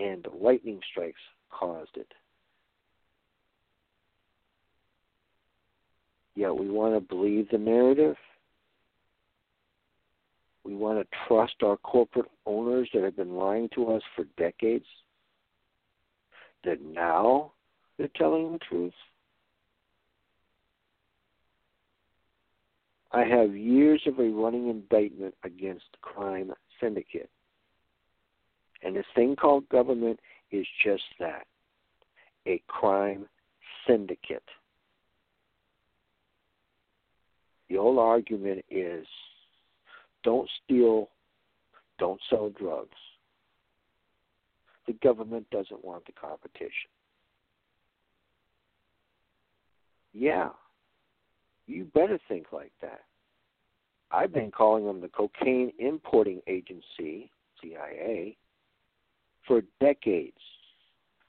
and lightning strikes caused it. Yet we want to believe the narrative. We want to trust our corporate owners that have been lying to us for decades. That now they're telling the truth. I have years of a running indictment against crime syndicate. And this thing called government is just that a crime syndicate. The old argument is don't steal, don't sell drugs. The government doesn't want the competition. Yeah, you better think like that. I've been calling them the Cocaine Importing Agency, CIA, for decades.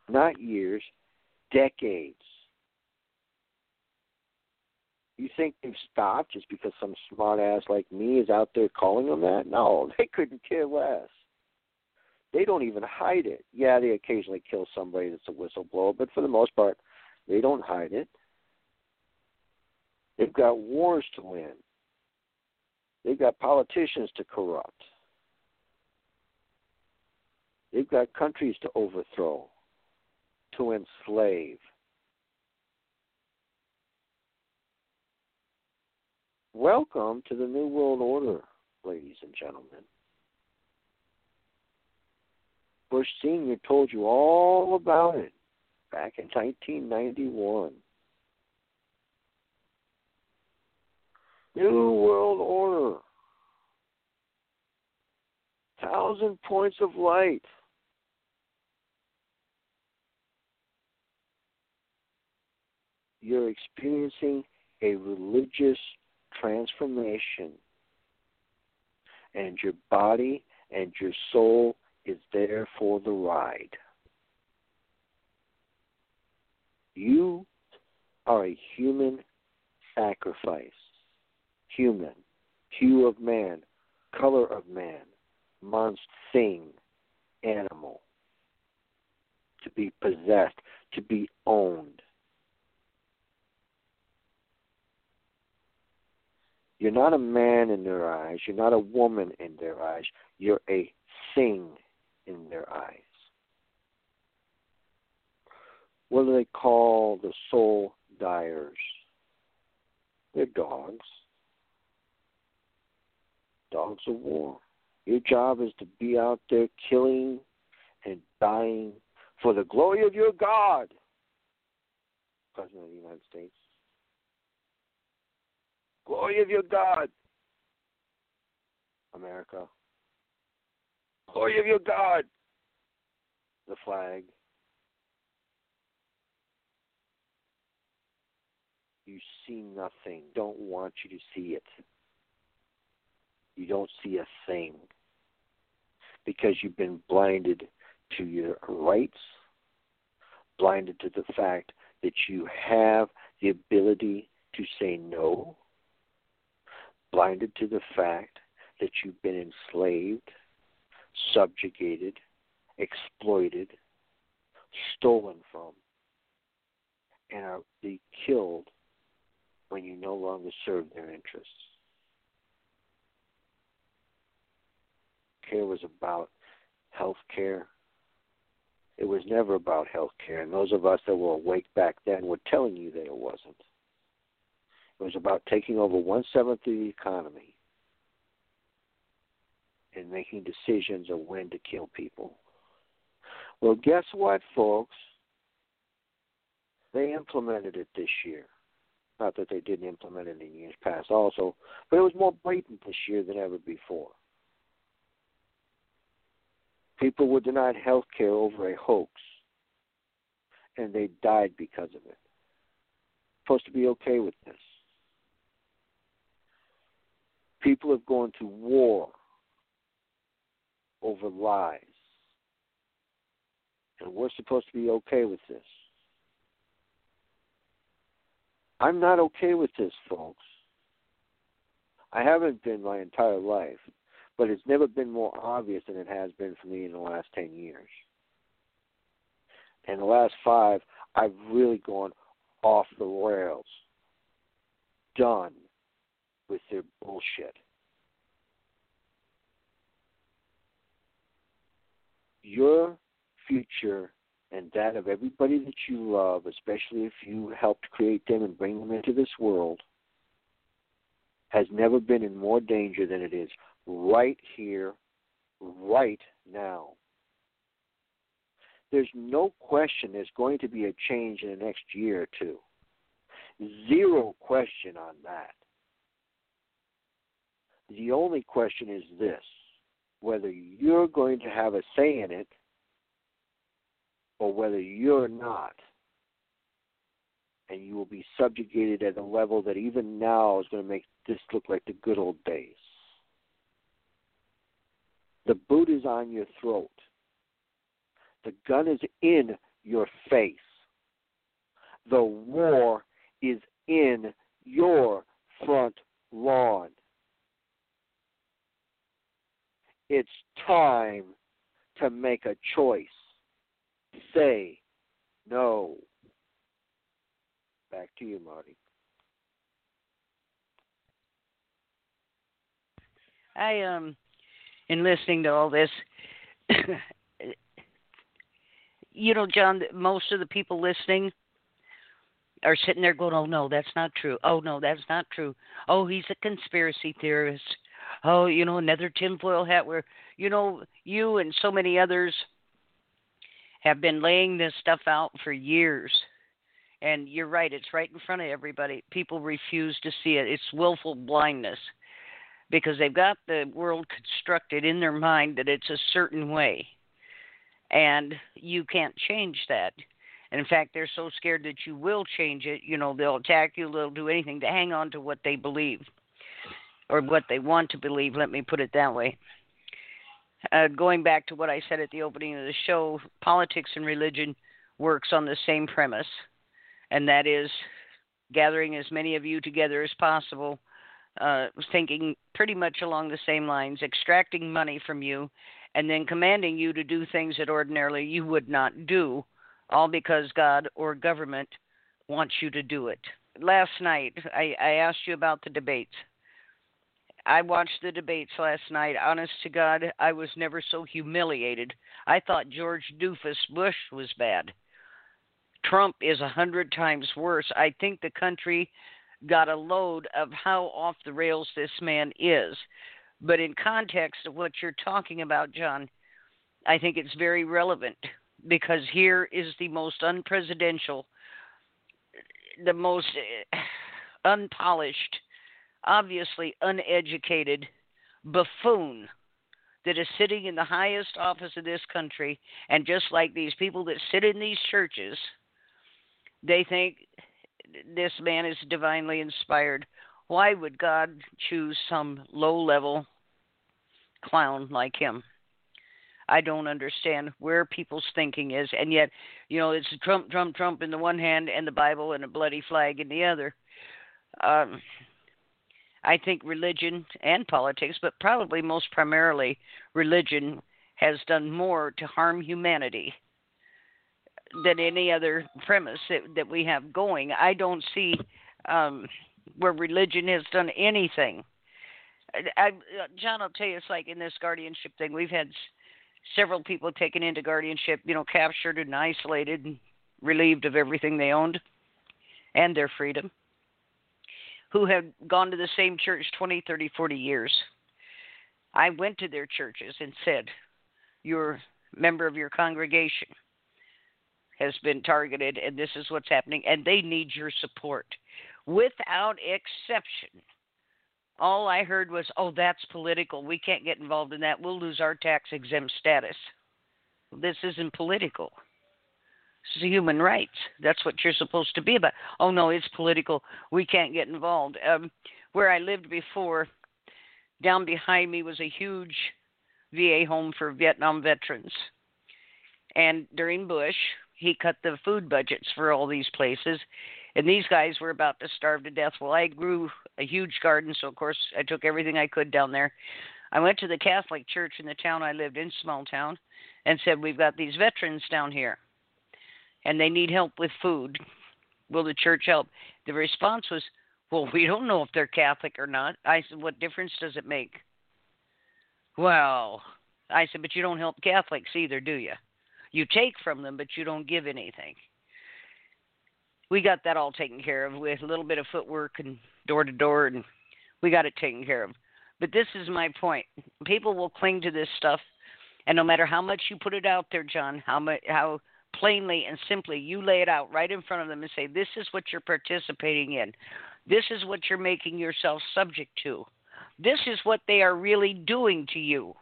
Not years, decades. You think they've stopped just because some smart ass like me is out there calling them that? No, <laughs> they couldn't care less. They don't even hide it. Yeah, they occasionally kill somebody that's a whistleblower, but for the most part, they don't hide it. They've got wars to win. They've got politicians to corrupt. They've got countries to overthrow, to enslave. Welcome to the New World Order, ladies and gentlemen. Bush Sr. told you all about it back in 1991. New World Order. Thousand points of light. You're experiencing a religious transformation. And your body and your soul is there for the ride. You are a human sacrifice. Human, hue of man, color of man, monster thing, animal. To be possessed, to be owned. You're not a man in their eyes. You're not a woman in their eyes. You're a thing in their eyes. What do they call the soul dyers? They're dogs. Dogs of war. Your job is to be out there killing and dying for the glory of your God, President of the United States. Glory of your God, America. Glory of your God, the flag. You see nothing. Don't want you to see it. You don't see a thing because you've been blinded to your rights, blinded to the fact that you have the ability to say no, blinded to the fact that you've been enslaved, subjugated, exploited, stolen from, and are be killed when you no longer serve their interests. Care was about health care. It was never about health care, and those of us that were awake back then were telling you that it wasn't. It was about taking over one seventh of the economy and making decisions of when to kill people. Well, guess what, folks? They implemented it this year. Not that they didn't implement it in years past, also, but it was more blatant this year than ever before. People were denied health care over a hoax, and they died because of it. Supposed to be okay with this. People have gone to war over lies. And we're supposed to be okay with this. I'm not okay with this, folks. I haven't been my entire life, but it's never been more obvious than it has been for me in the last 10 years. In the last five, I've really gone off the rails. Done with their bullshit. Your future and that of everybody that you love, especially if you helped create them and bring them into this world, has never been in more danger than it is right here, right now. There's no question there's going to be a change in the next year or two. Zero question on that. The only question is this whether you're going to have a say in it or whether you're not. And you will be subjugated at a level that even now is going to make this look like the good old days. The boot is on your throat. The gun is in your face. The war is in your front lawn. It's time to make a choice. Say no. Back to you, Marti. I um in listening to all this <coughs> you know, John, most of the people listening are sitting there going, "Oh no, that's not true. Oh no, that's not true. Oh, he's a conspiracy theorist. Oh, you know, another tinfoil hat." Where you know you and so many others have been laying this stuff out for years. And you're right, it's right in front of everybody. People refuse to see it. It's willful blindness because they've got the world constructed in their mind that it's a certain way and you can't change that. And in fact, they're so scared that you will change it. You know, they'll attack you. They'll do anything to hang on to what they believe or what they want to believe. Let me put it that way. Uh, going back to what I said at the opening of the show, politics and religion works on the same premise, and that is gathering as many of you together as possible, uh, thinking pretty much along the same lines, extracting money from you, and then commanding you to do things that ordinarily you would not do, all because God or government wants you to do it. Last night, I, I asked you about the debates. I watched the debates last night. Honest to God, I was never so humiliated. I thought George Doofus Bush was bad. Trump is a hundred times worse. I think the country got a load of how off the rails this man is. But in context of what you're talking about, John, I think it's very relevant because here is the most unpresidential, the most eh, unpolished, obviously uneducated buffoon that is sitting in the highest office of this country. And just like these people that sit in these churches, they think this man is divinely inspired. Why would God choose some low level clown like him? I don't understand where people's thinking is, and yet, you know, it's Trump, Trump, Trump in the one hand, and the Bible and a bloody flag in the other. Um, I think religion and politics, but probably most primarily religion, has done more to harm humanity than any other premise that, that we have going. I don't see um, where religion has done anything. I, I, John, I'll tell you, it's like in this guardianship thing. We've had several people taken into guardianship, you know, captured and isolated and relieved of everything they owned and their freedom, who had gone to the same church 20, 30, 40 years. I went to their churches and said, Your member of your congregation has been targeted, and this is what's happening, and they need your support. Without exception, all I heard was, oh, that's political. We can't get involved in that. We'll lose our tax exempt status. This isn't political. Human rights. That's what you're supposed to be about. Oh, no, it's political. We can't get involved. Um, where I lived before, down behind me was a huge VA home for Vietnam veterans. And during Bush, he cut the food budgets for all these places and these guys were about to starve to death well i grew a huge garden so of course i took everything i could down there i went to the catholic church in the town i lived in small town and said we've got these veterans down here and they need help with food will the church help the response was well we don't know if they're catholic or not i said what difference does it make well i said but you don't help catholics either do you you take from them, but you don't give anything. We got that all taken care of with a little bit of footwork and door to door, and we got it taken care of. But this is my point. People will cling to this stuff, and no matter how much you put it out there, John, how much, how plainly and simply you lay it out right in front of them and say, "This is what you're participating in. This is what you're making yourself subject to. This is what they are really doing to you."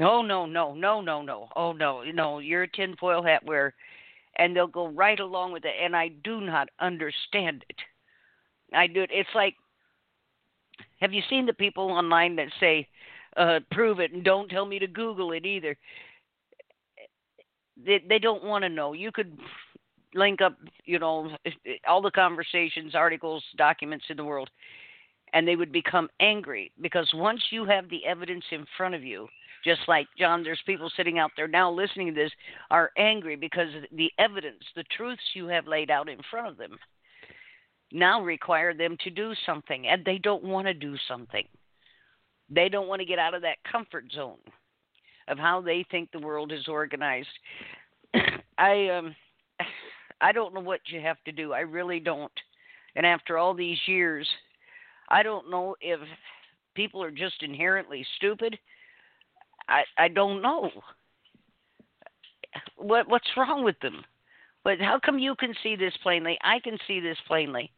Oh no, no, no, no, no. Oh no, no, you're a tinfoil hat wearer. And they'll go right along with it and I do not understand it. I do it's like have you seen the people online that say, uh, prove it and don't tell me to Google it either? They they don't want to know. You could link up, you know, all the conversations, articles, documents in the world, and they would become angry because once you have the evidence in front of you, just like John, there's people sitting out there now listening to this are angry because the evidence, the truths you have laid out in front of them, now require them to do something, and they don't want to do something. They don't want to get out of that comfort zone of how they think the world is organized. <coughs> I um <sighs> I don't know what you have to do. I really don't. And after all these years, I don't know if people are just inherently stupid I I don't know. What what's wrong with them? But how come you can see this plainly? I can see this plainly,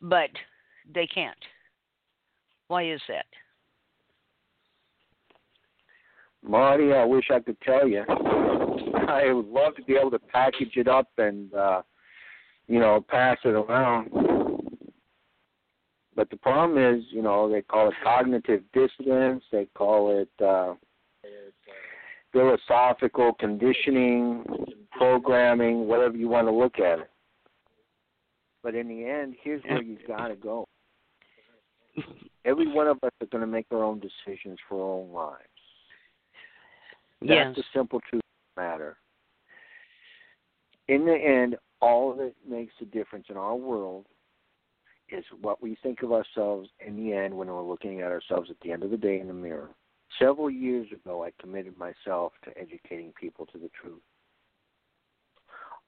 but they can't. Why is that? Marti, I wish I could tell you. I would love to be able to package it up and uh you know, pass it around. But the problem is, you know, they call it cognitive dissonance, they call it uh philosophical conditioning, programming, whatever you want to look at it. But in the end, here's where you've got to go. Every one of us are going to make our own decisions for our own lives. That's yes. the simple truth of the matter. In the end, all that makes a difference in our world is what we think of ourselves in the end when we're looking at ourselves at the end of the day in the mirror. Several years ago, I committed myself to educating people to the truth.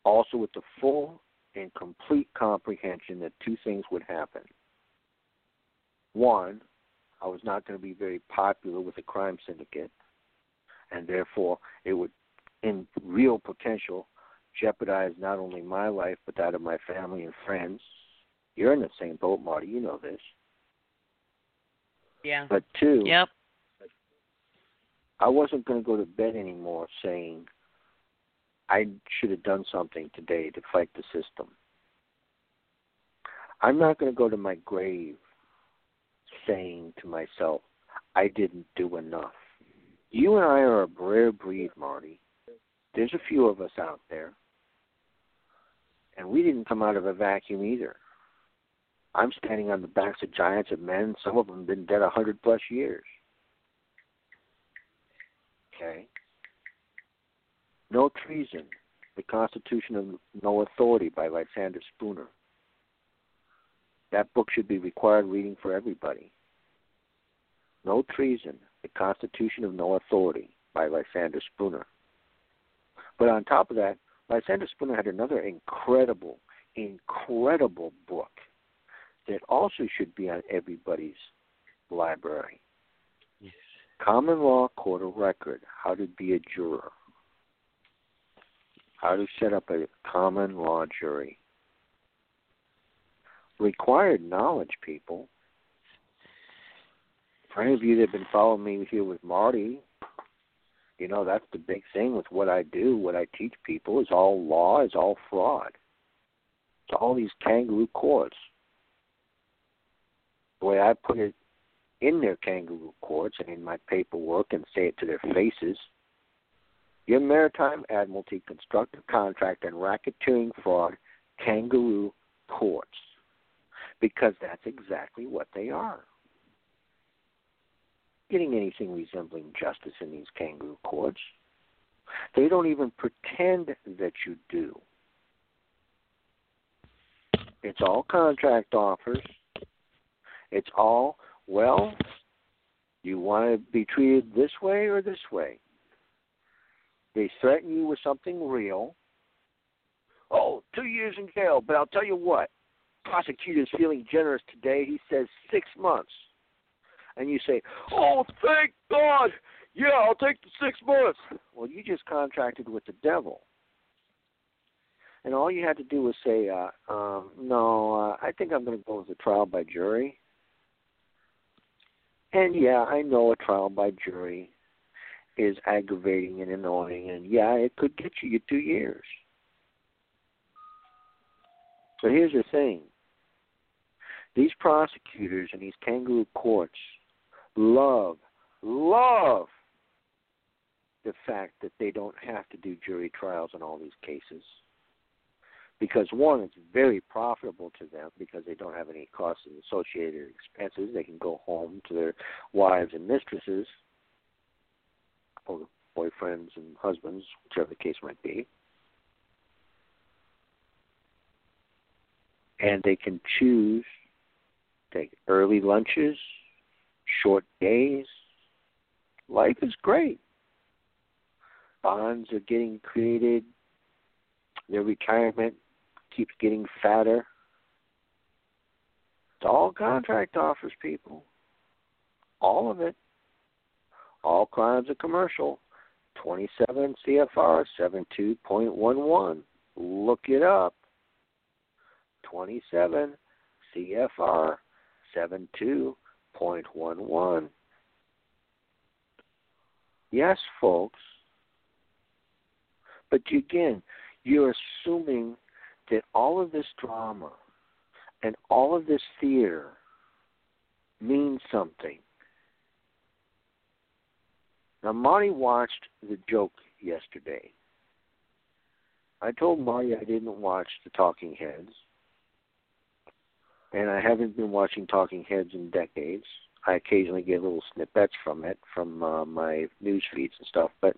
Also, with the full and complete comprehension that two things would happen. One, I was not going to be very popular with the crime syndicate, and therefore it would, in real potential, jeopardize not only my life but that of my family and friends. You're in the same boat, Marti. You know this. Yeah. But two, Yep. I wasn't going to go to bed anymore saying I should have done something today to fight the system. I'm not going to go to my grave saying to myself, I didn't do enough. You and I are a rare breed, Marti. There's a few of us out there. And we didn't come out of a vacuum either. I'm standing on the backs of giants of men. Some of them been dead a hundred plus years. Okay. No Treason, The Constitution of No Authority by Lysander Spooner. That book should be required reading for everybody. No Treason, The Constitution of No Authority by Lysander Spooner. But on top of that, Lysander Spooner had another incredible, incredible book that also should be on everybody's library. Yes. Common Law Court of Record, How to Be a Juror. How to set up a common law jury. Required knowledge, people. For any of you that have been following me here with Marti, you know that's the big thing with what I do, what I teach people is all law, is all fraud. It's all these kangaroo courts. The way I put it in their kangaroo courts and in my paperwork and say it to their faces. Your maritime admiralty constructive contract and racketeering fraud kangaroo courts. Because that's exactly what they are. Getting anything resembling justice in these kangaroo courts. They don't even pretend that you do. It's all contract offers. It's all, well, you want to be treated this way or this way. They threaten you with something real. Oh, two years in jail, but I'll tell you what, prosecutor's feeling generous today. He says six months. And you say, oh, thank God. Yeah, I'll take the six months. Well, you just contracted with the devil. And all you had to do was say, uh, um, no, uh, I think I'm going to go with a trial by jury. And yeah, I know a trial by jury is aggravating and annoying, and yeah, it could get you your two years. But here's the thing these prosecutors and these kangaroo courts love, love the fact that they don't have to do jury trials in all these cases. Because one, it's very profitable to them because they don't have any costs and associated expenses. They can go home to their wives and mistresses, or boyfriends and husbands, whichever the case might be. And they can choose take early lunches, short days. Life is great. Bonds are getting created. Their retirement keeps getting fatter. It's all contract offers, people. All of it. All crimes are commercial. 27 CFR 72.11. Look it up. 27 CFR 72.11. Yes, folks. But again, you're assuming that all of this drama and all of this theater means something. Now, Marti watched the joke yesterday. I told Marti I didn't watch the Talking Heads, and I haven't been watching Talking Heads in decades. I occasionally get little snippets from it from uh, my news feeds and stuff, but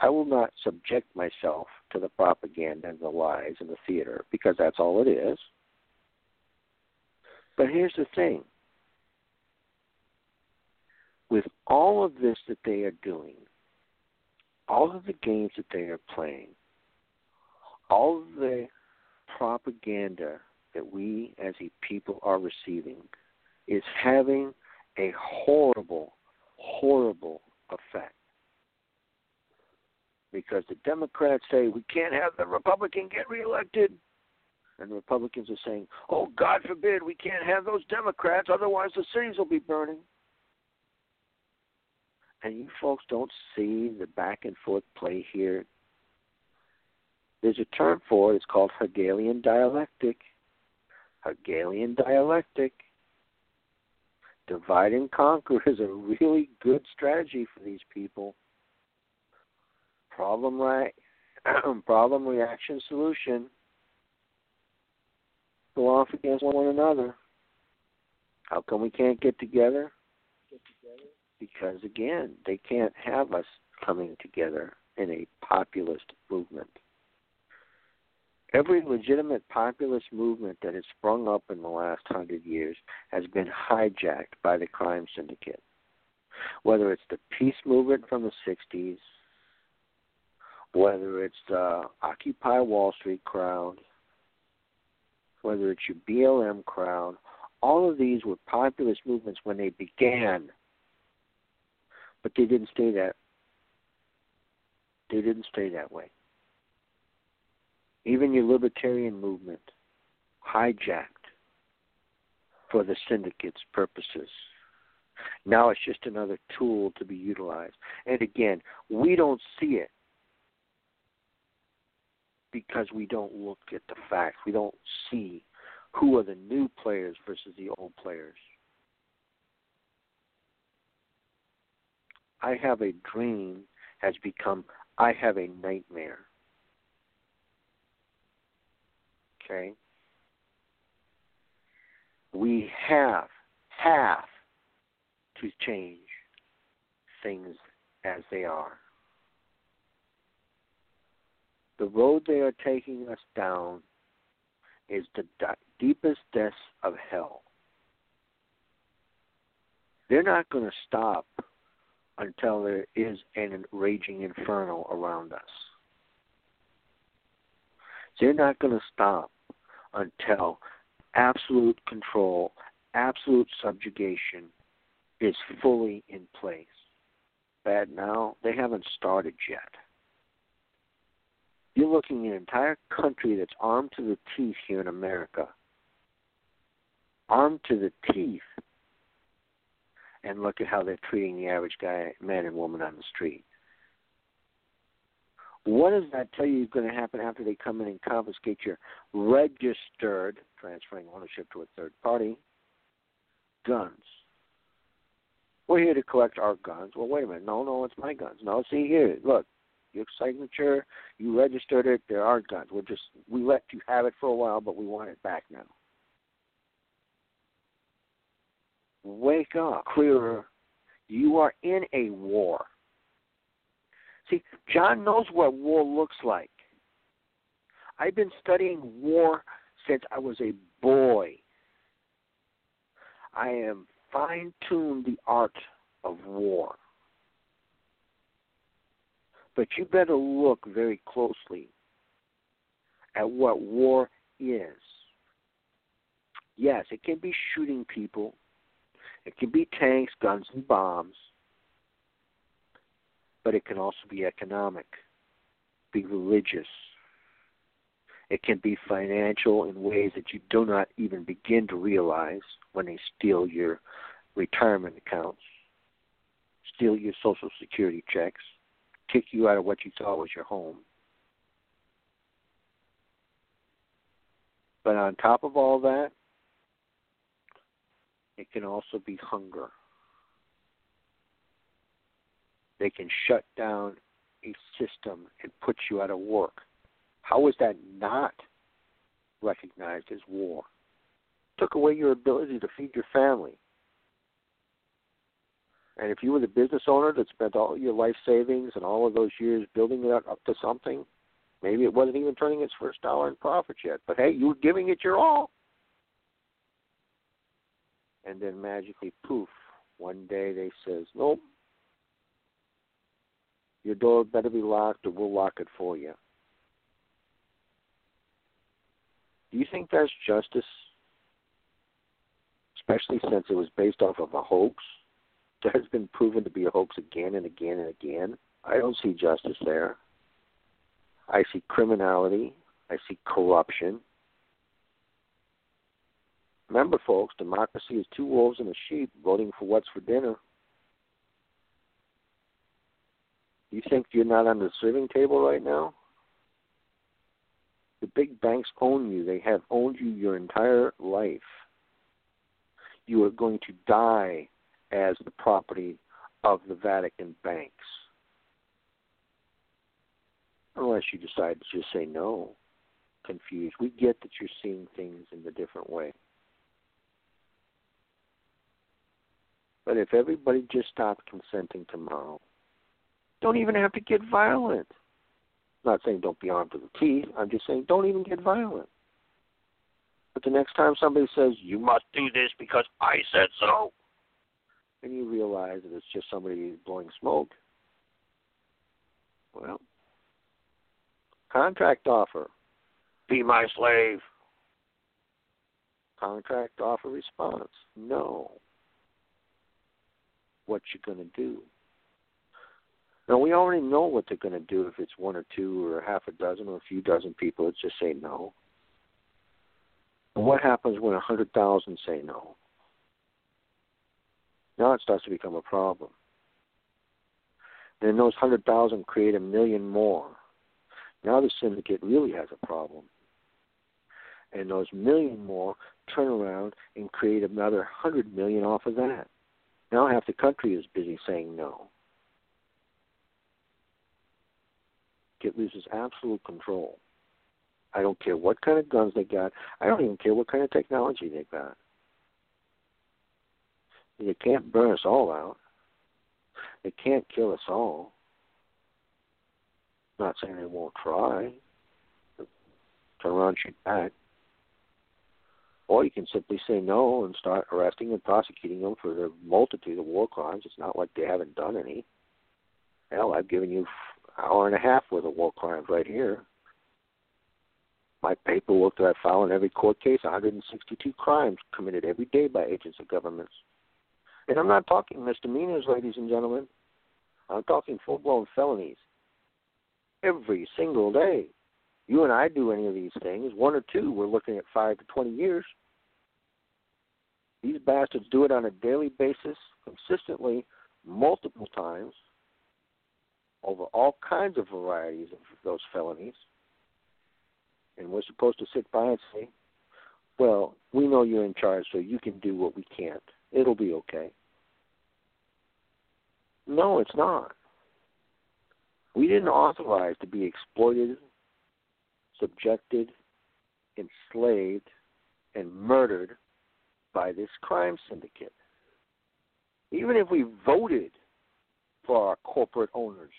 I will not subject myself to the propaganda and the lies and the theater because that's all it is. But here's the thing with all of this that they are doing, all of the games that they are playing, all of the propaganda that we as a people are receiving is having a horrible, horrible effect. Because the Democrats say we can't have the Republican get reelected. And the Republicans are saying, oh, God forbid we can't have those Democrats, otherwise the cities will be burning and you folks don't see the back and forth play here. There's a term for it. It's called Hegelian dialectic. Hegelian dialectic. Divide and conquer is a really good strategy for these people. Problem right, <clears throat> problem reaction solution. Go off against one another. How come we can't get together? Get together because again, they can't have us coming together in a populist movement. Every legitimate populist movement that has sprung up in the last hundred years has been hijacked by the crime syndicate. Whether it's the peace movement from the 60s, whether it's the Occupy Wall Street crowd, whether it's your BLM crowd, all of these were populist movements when they began but they didn't stay that. They didn't stay that way. Even your libertarian movement hijacked for the syndicate's purposes. Now it's just another tool to be utilized. And again, we don't see it because we don't look at the facts. We don't see who are the new players versus the old players. I have a dream has become I have a nightmare. Okay? We have, have to change things as they are. The road they are taking us down is the deepest depths of hell. They're not going to stop until there is an raging inferno around us. They're not going to stop until absolute control, absolute subjugation is fully in place. Bad now, they haven't started yet. You're looking at an entire country that's armed to the teeth here in America. Armed to the teeth and look at how they're treating the average guy, man and woman on the street. What does that tell you is going to happen after they come in and confiscate your registered, transferring ownership to a third party, guns? We're here to collect our guns. Well, wait a minute. No, no, it's my guns. No, see here. Look, your signature, you registered it. They're our guns. We're just we let you have it for a while, but we want it back now. wake up clearer. You are in a war. See, John knows what war looks like. I've been studying war since I was a boy. I am fine tuned the art of war. But you better look very closely at what war is. Yes, it can be shooting people. It can be tanks, guns, and bombs, but it can also be economic, be religious. It can be financial in ways that you do not even begin to realize when they steal your retirement accounts, steal your Social Security checks, kick you out of what you thought was your home. But on top of all that, it can also be hunger. They can shut down a system and put you out of work. How is that not recognized as war? Took away your ability to feed your family. And if you were the business owner that spent all your life savings and all of those years building it up to something, maybe it wasn't even turning its first dollar in profit yet. But hey, you were giving it your all. and then magically, poof, one day they says, nope, your door better be locked or we'll lock it for you. Do you think that's justice? Especially since it was based off of a hoax <laughs> that has been proven to be a hoax again and again and again. I don't see justice there. I see criminality. I see corruption. Remember, folks, democracy is two wolves and a sheep voting for what's for dinner. You think you're not on the serving table right now? The big banks own you. They have owned you your entire life. You are going to die as the property of the Vatican banks. Unless you decide to just say no, confused. We get that you're seeing things in a different way. But if everybody just stopped consenting tomorrow, don't even have to get violent. I'm not saying don't be armed to the teeth. I'm just saying don't even get violent. But the next time somebody says, you must do this because I said so, and you realize that it's just somebody blowing smoke, well, contract offer. Be my slave. Contract offer response. No. What you gonna do? Now we already know what they're gonna do if it's one or two or half a dozen or a few dozen people that just say no. And what happens when a hundred thousand say no? Now it starts to become a problem. Then those hundred thousand create a million more. Now the syndicate really has a problem. And those million more turn around and create another hundred million off of that. Now half the country is busy saying no. It loses absolute control. I don't care what kind of guns they got. I don't even care what kind of technology they got. They can't burn us all out. They can't kill us all. Not saying they won't try. Turn around, shoot back. Or you can simply say no and start arresting and prosecuting them for the multitude of war crimes. It's not like they haven't done any. Hell, I've given you hour and a half worth of war crimes right here. My paperwork that I file in every court case, 162 crimes committed every day by agents of governments. And I'm not talking misdemeanors, ladies and gentlemen. I'm talking full blown felonies. Every single day. You and I do any of these things, one or two, we're looking at five to 20 years. These bastards do it on a daily basis, consistently, multiple times, over all kinds of varieties of those felonies. And we're supposed to sit by and say, well, we know you're in charge, so you can do what we can't. It'll be okay. No, it's not. We didn't authorize to be exploited, subjected, enslaved, and murdered by this crime syndicate. Even if we voted for our corporate owners,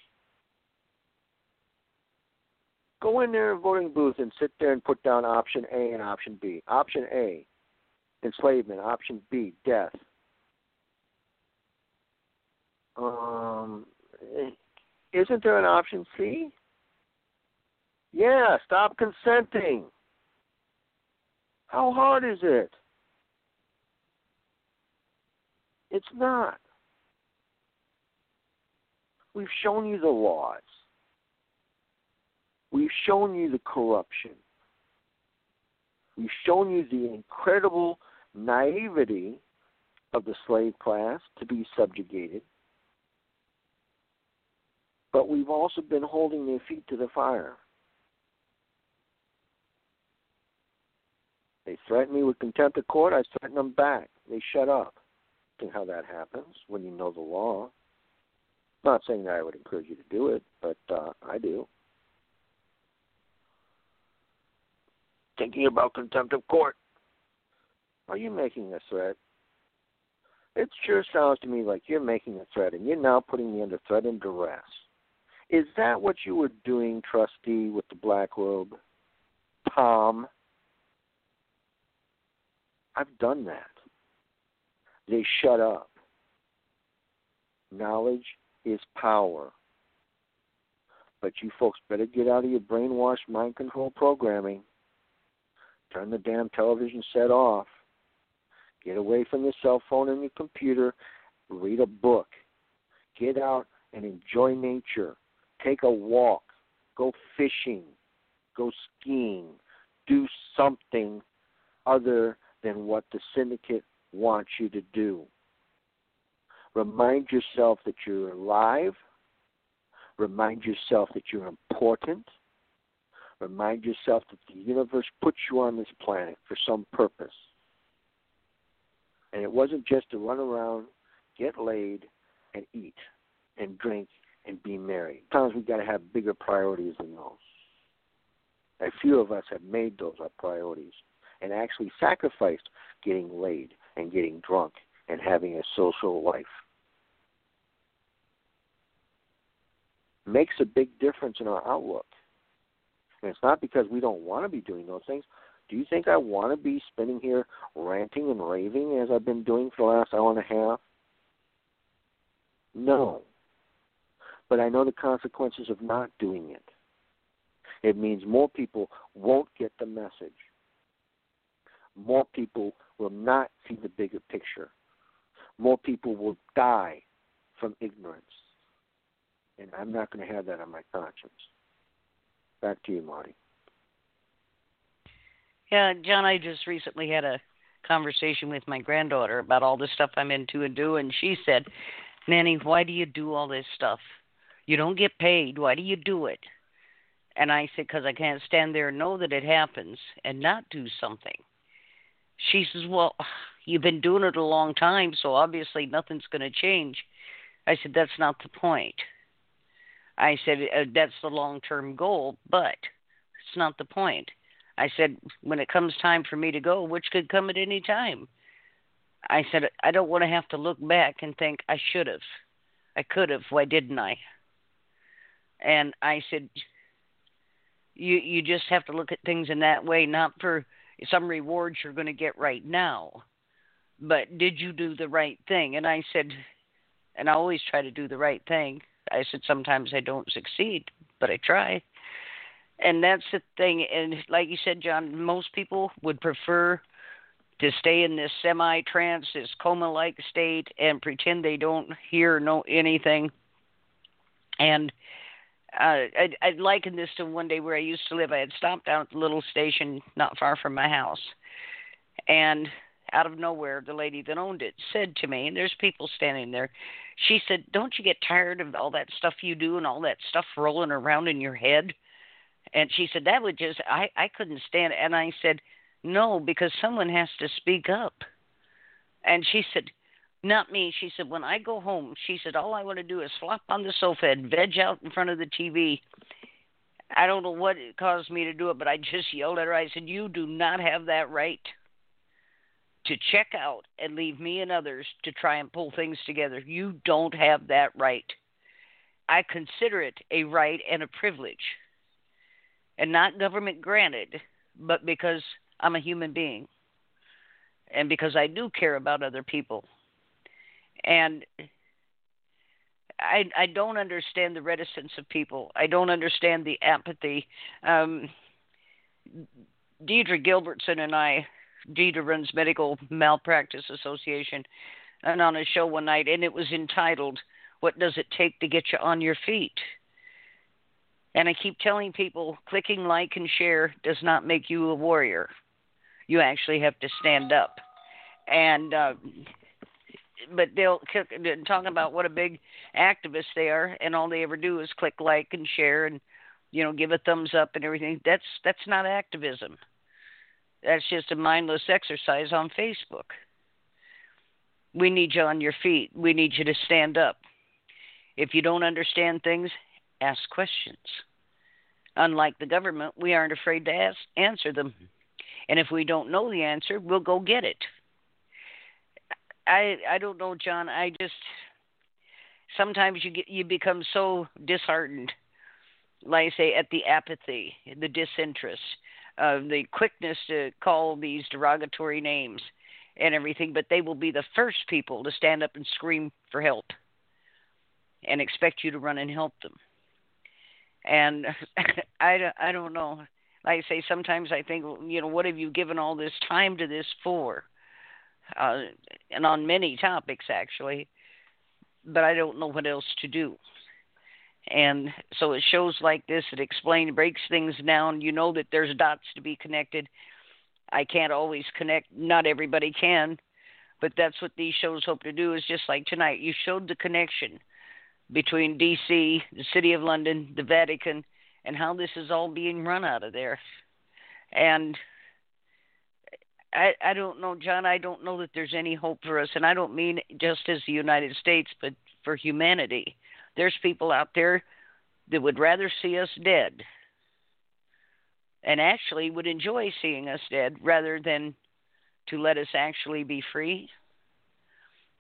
go in there in voting booth and sit there and put down option A and option B. Option A, enslavement. Option B, death. Um, isn't there an option C? Yeah, stop consenting. How hard is it? It's not. We've shown you the laws. We've shown you the corruption. We've shown you the incredible naivety of the slave class to be subjugated. But we've also been holding their feet to the fire. They threaten me with contempt of court, I threaten them back. They shut up. And how that happens when you know the law. Not saying that I would encourage you to do it, but uh, I do. Thinking about contempt of court. Are you making a threat? It sure sounds to me like you're making a threat, and you're now putting me under threat and duress. Is that what you were doing, trustee, with the black robe? Tom? I've done that. they shut up. Knowledge is power. But you folks better get out of your brainwashed mind control programming. Turn the damn television set off. Get away from your cell phone and your computer. Read a book. Get out and enjoy nature. Take a walk. Go fishing. Go skiing. Do something other than what the syndicate wants you to do. Remind yourself that you're alive. Remind yourself that you're important. Remind yourself that the universe put you on this planet for some purpose. And it wasn't just to run around, get laid, and eat, and drink, and be merry. Sometimes we've got to have bigger priorities than those. A few of us have made those our priorities and actually sacrificed getting laid and getting drunk and having a social life. Makes a big difference in our outlook. And it's not because we don't want to be doing those things. Do you think I want to be spending here ranting and raving as I've been doing for the last hour and a half? No. But I know the consequences of not doing it. It means more people won't get the message more people will not see the bigger picture. More people will die from ignorance. And I'm not going to have that on my conscience. Back to you, Marti. Yeah, John, I just recently had a conversation with my granddaughter about all the stuff I'm into and do, and she said, Nanny, why do you do all this stuff? You don't get paid. Why do you do it? And I said, because I can't stand there and know that it happens and not do something. She says, Well, you've been doing it a long time, so obviously nothing's going to change. I said, That's not the point. I said, uh, That's the long term goal, but it's not the point. I said, When it comes time for me to go, which could come at any time, I said, I don't want to have to look back and think I should have. I could have. Why didn't I? And I said, you you just have to look at things in that way, not for some rewards you're going to get right now. But did you do the right thing? And I said, and I always try to do the right thing. I said, sometimes I don't succeed, but I try. And that's the thing. And like you said, John, most people would prefer to stay in this semi trance, this coma like state, and pretend they don't hear know anything. And uh, I'd, I'd liken this to one day where I used to live. I had stopped down at the little station not far from my house, and out of nowhere, the lady that owned it said to me, and there's people standing there. She said, "Don't you get tired of all that stuff you do and all that stuff rolling around in your head?" And she said that would just I I couldn't stand it. And I said, "No, because someone has to speak up." And she said, not me. She said, when I go home, she said, all I want to do is flop on the sofa and veg out in front of the TV. I don't know what caused me to do it, but I just yelled at her. I said, You do not have that right to check out and leave me and others to try and pull things together. You don't have that right. I consider it a right and a privilege, and not government granted, but because I'm a human being and because I do care about other people and I I don't understand the reticence of people. I don't understand the apathy. Um, Deidre Gilbertson and I, Deidre runs Medical Malpractice Association, and on a show one night, and it was entitled "What Does It Take to Get You on Your Feet." And I keep telling people, clicking like and share does not make you a warrior. You actually have to stand up. And uh, but they'll talk about what a big activist they are, and all they ever do is click like and share and you know give a thumbs up and everything. That's that's not activism. That's just a mindless exercise on Facebook. We need you on your feet. We need you to stand up. If you don't understand things, ask questions. Unlike the government, we aren't afraid to ask, answer them. Mm-hmm. And if we don't know the answer, we'll go get it. I I don't know, John. I just sometimes you get you become so disheartened, like I say, at the apathy, the disinterest, uh, the quickness to call these derogatory names, and everything, but they will be the first people to stand up and scream for help and expect you to run and help them. And <laughs> I, I don't know. Like I say, sometimes I think, you know, what have you given all this time to this for? Uh, and on many topics, actually. But I don't know what else to do. And so it shows like this, it explains, breaks things down. You know that there's dots to be connected. I can't always connect, not everybody can, but that's what these shows hope to do is just like tonight. You showed the connection between DC, the City of London, the Vatican, and how this is all being run out of there. And I I don't know, John, I don't know that there's any hope for us and I don't mean just as the United States, but for humanity. There's people out there that would rather see us dead and actually would enjoy seeing us dead rather than to let us actually be free.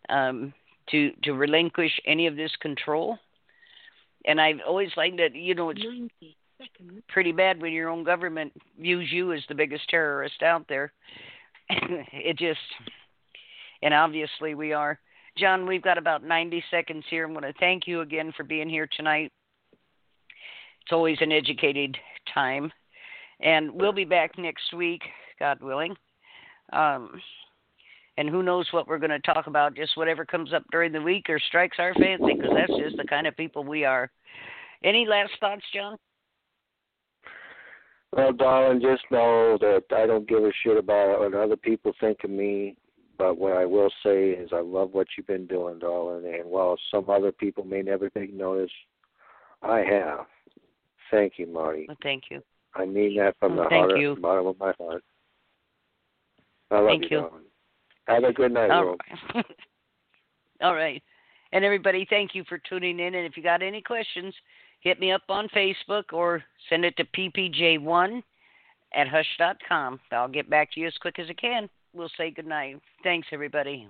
Um, to to relinquish any of this control. And I've always liked that you know it's pretty bad when your own government views you as the biggest terrorist out there. <laughs> it just and obviously we are. John, we've got about 90 seconds here. I'm going to thank you again for being here tonight. It's always an educated time. And we'll be back next week, God willing. Um, and who knows what we're going to talk about just whatever comes up during the week or strikes our fancy because that's just the kind of people we are any last thoughts john well darling just know that i don't give a shit about what other people think of me but what i will say is i love what you've been doing darling and while some other people may never take notice i have thank you marti well, thank you i mean that from well, the heart you. bottom of my heart I love thank you, you. Darling. Have a good night, All right. <laughs> All right. And everybody, thank you for tuning in. And if you got any questions, hit me up on Facebook or send it to ppj1 at hush.com. I'll get back to you as quick as I can. We'll say good night. Thanks, everybody.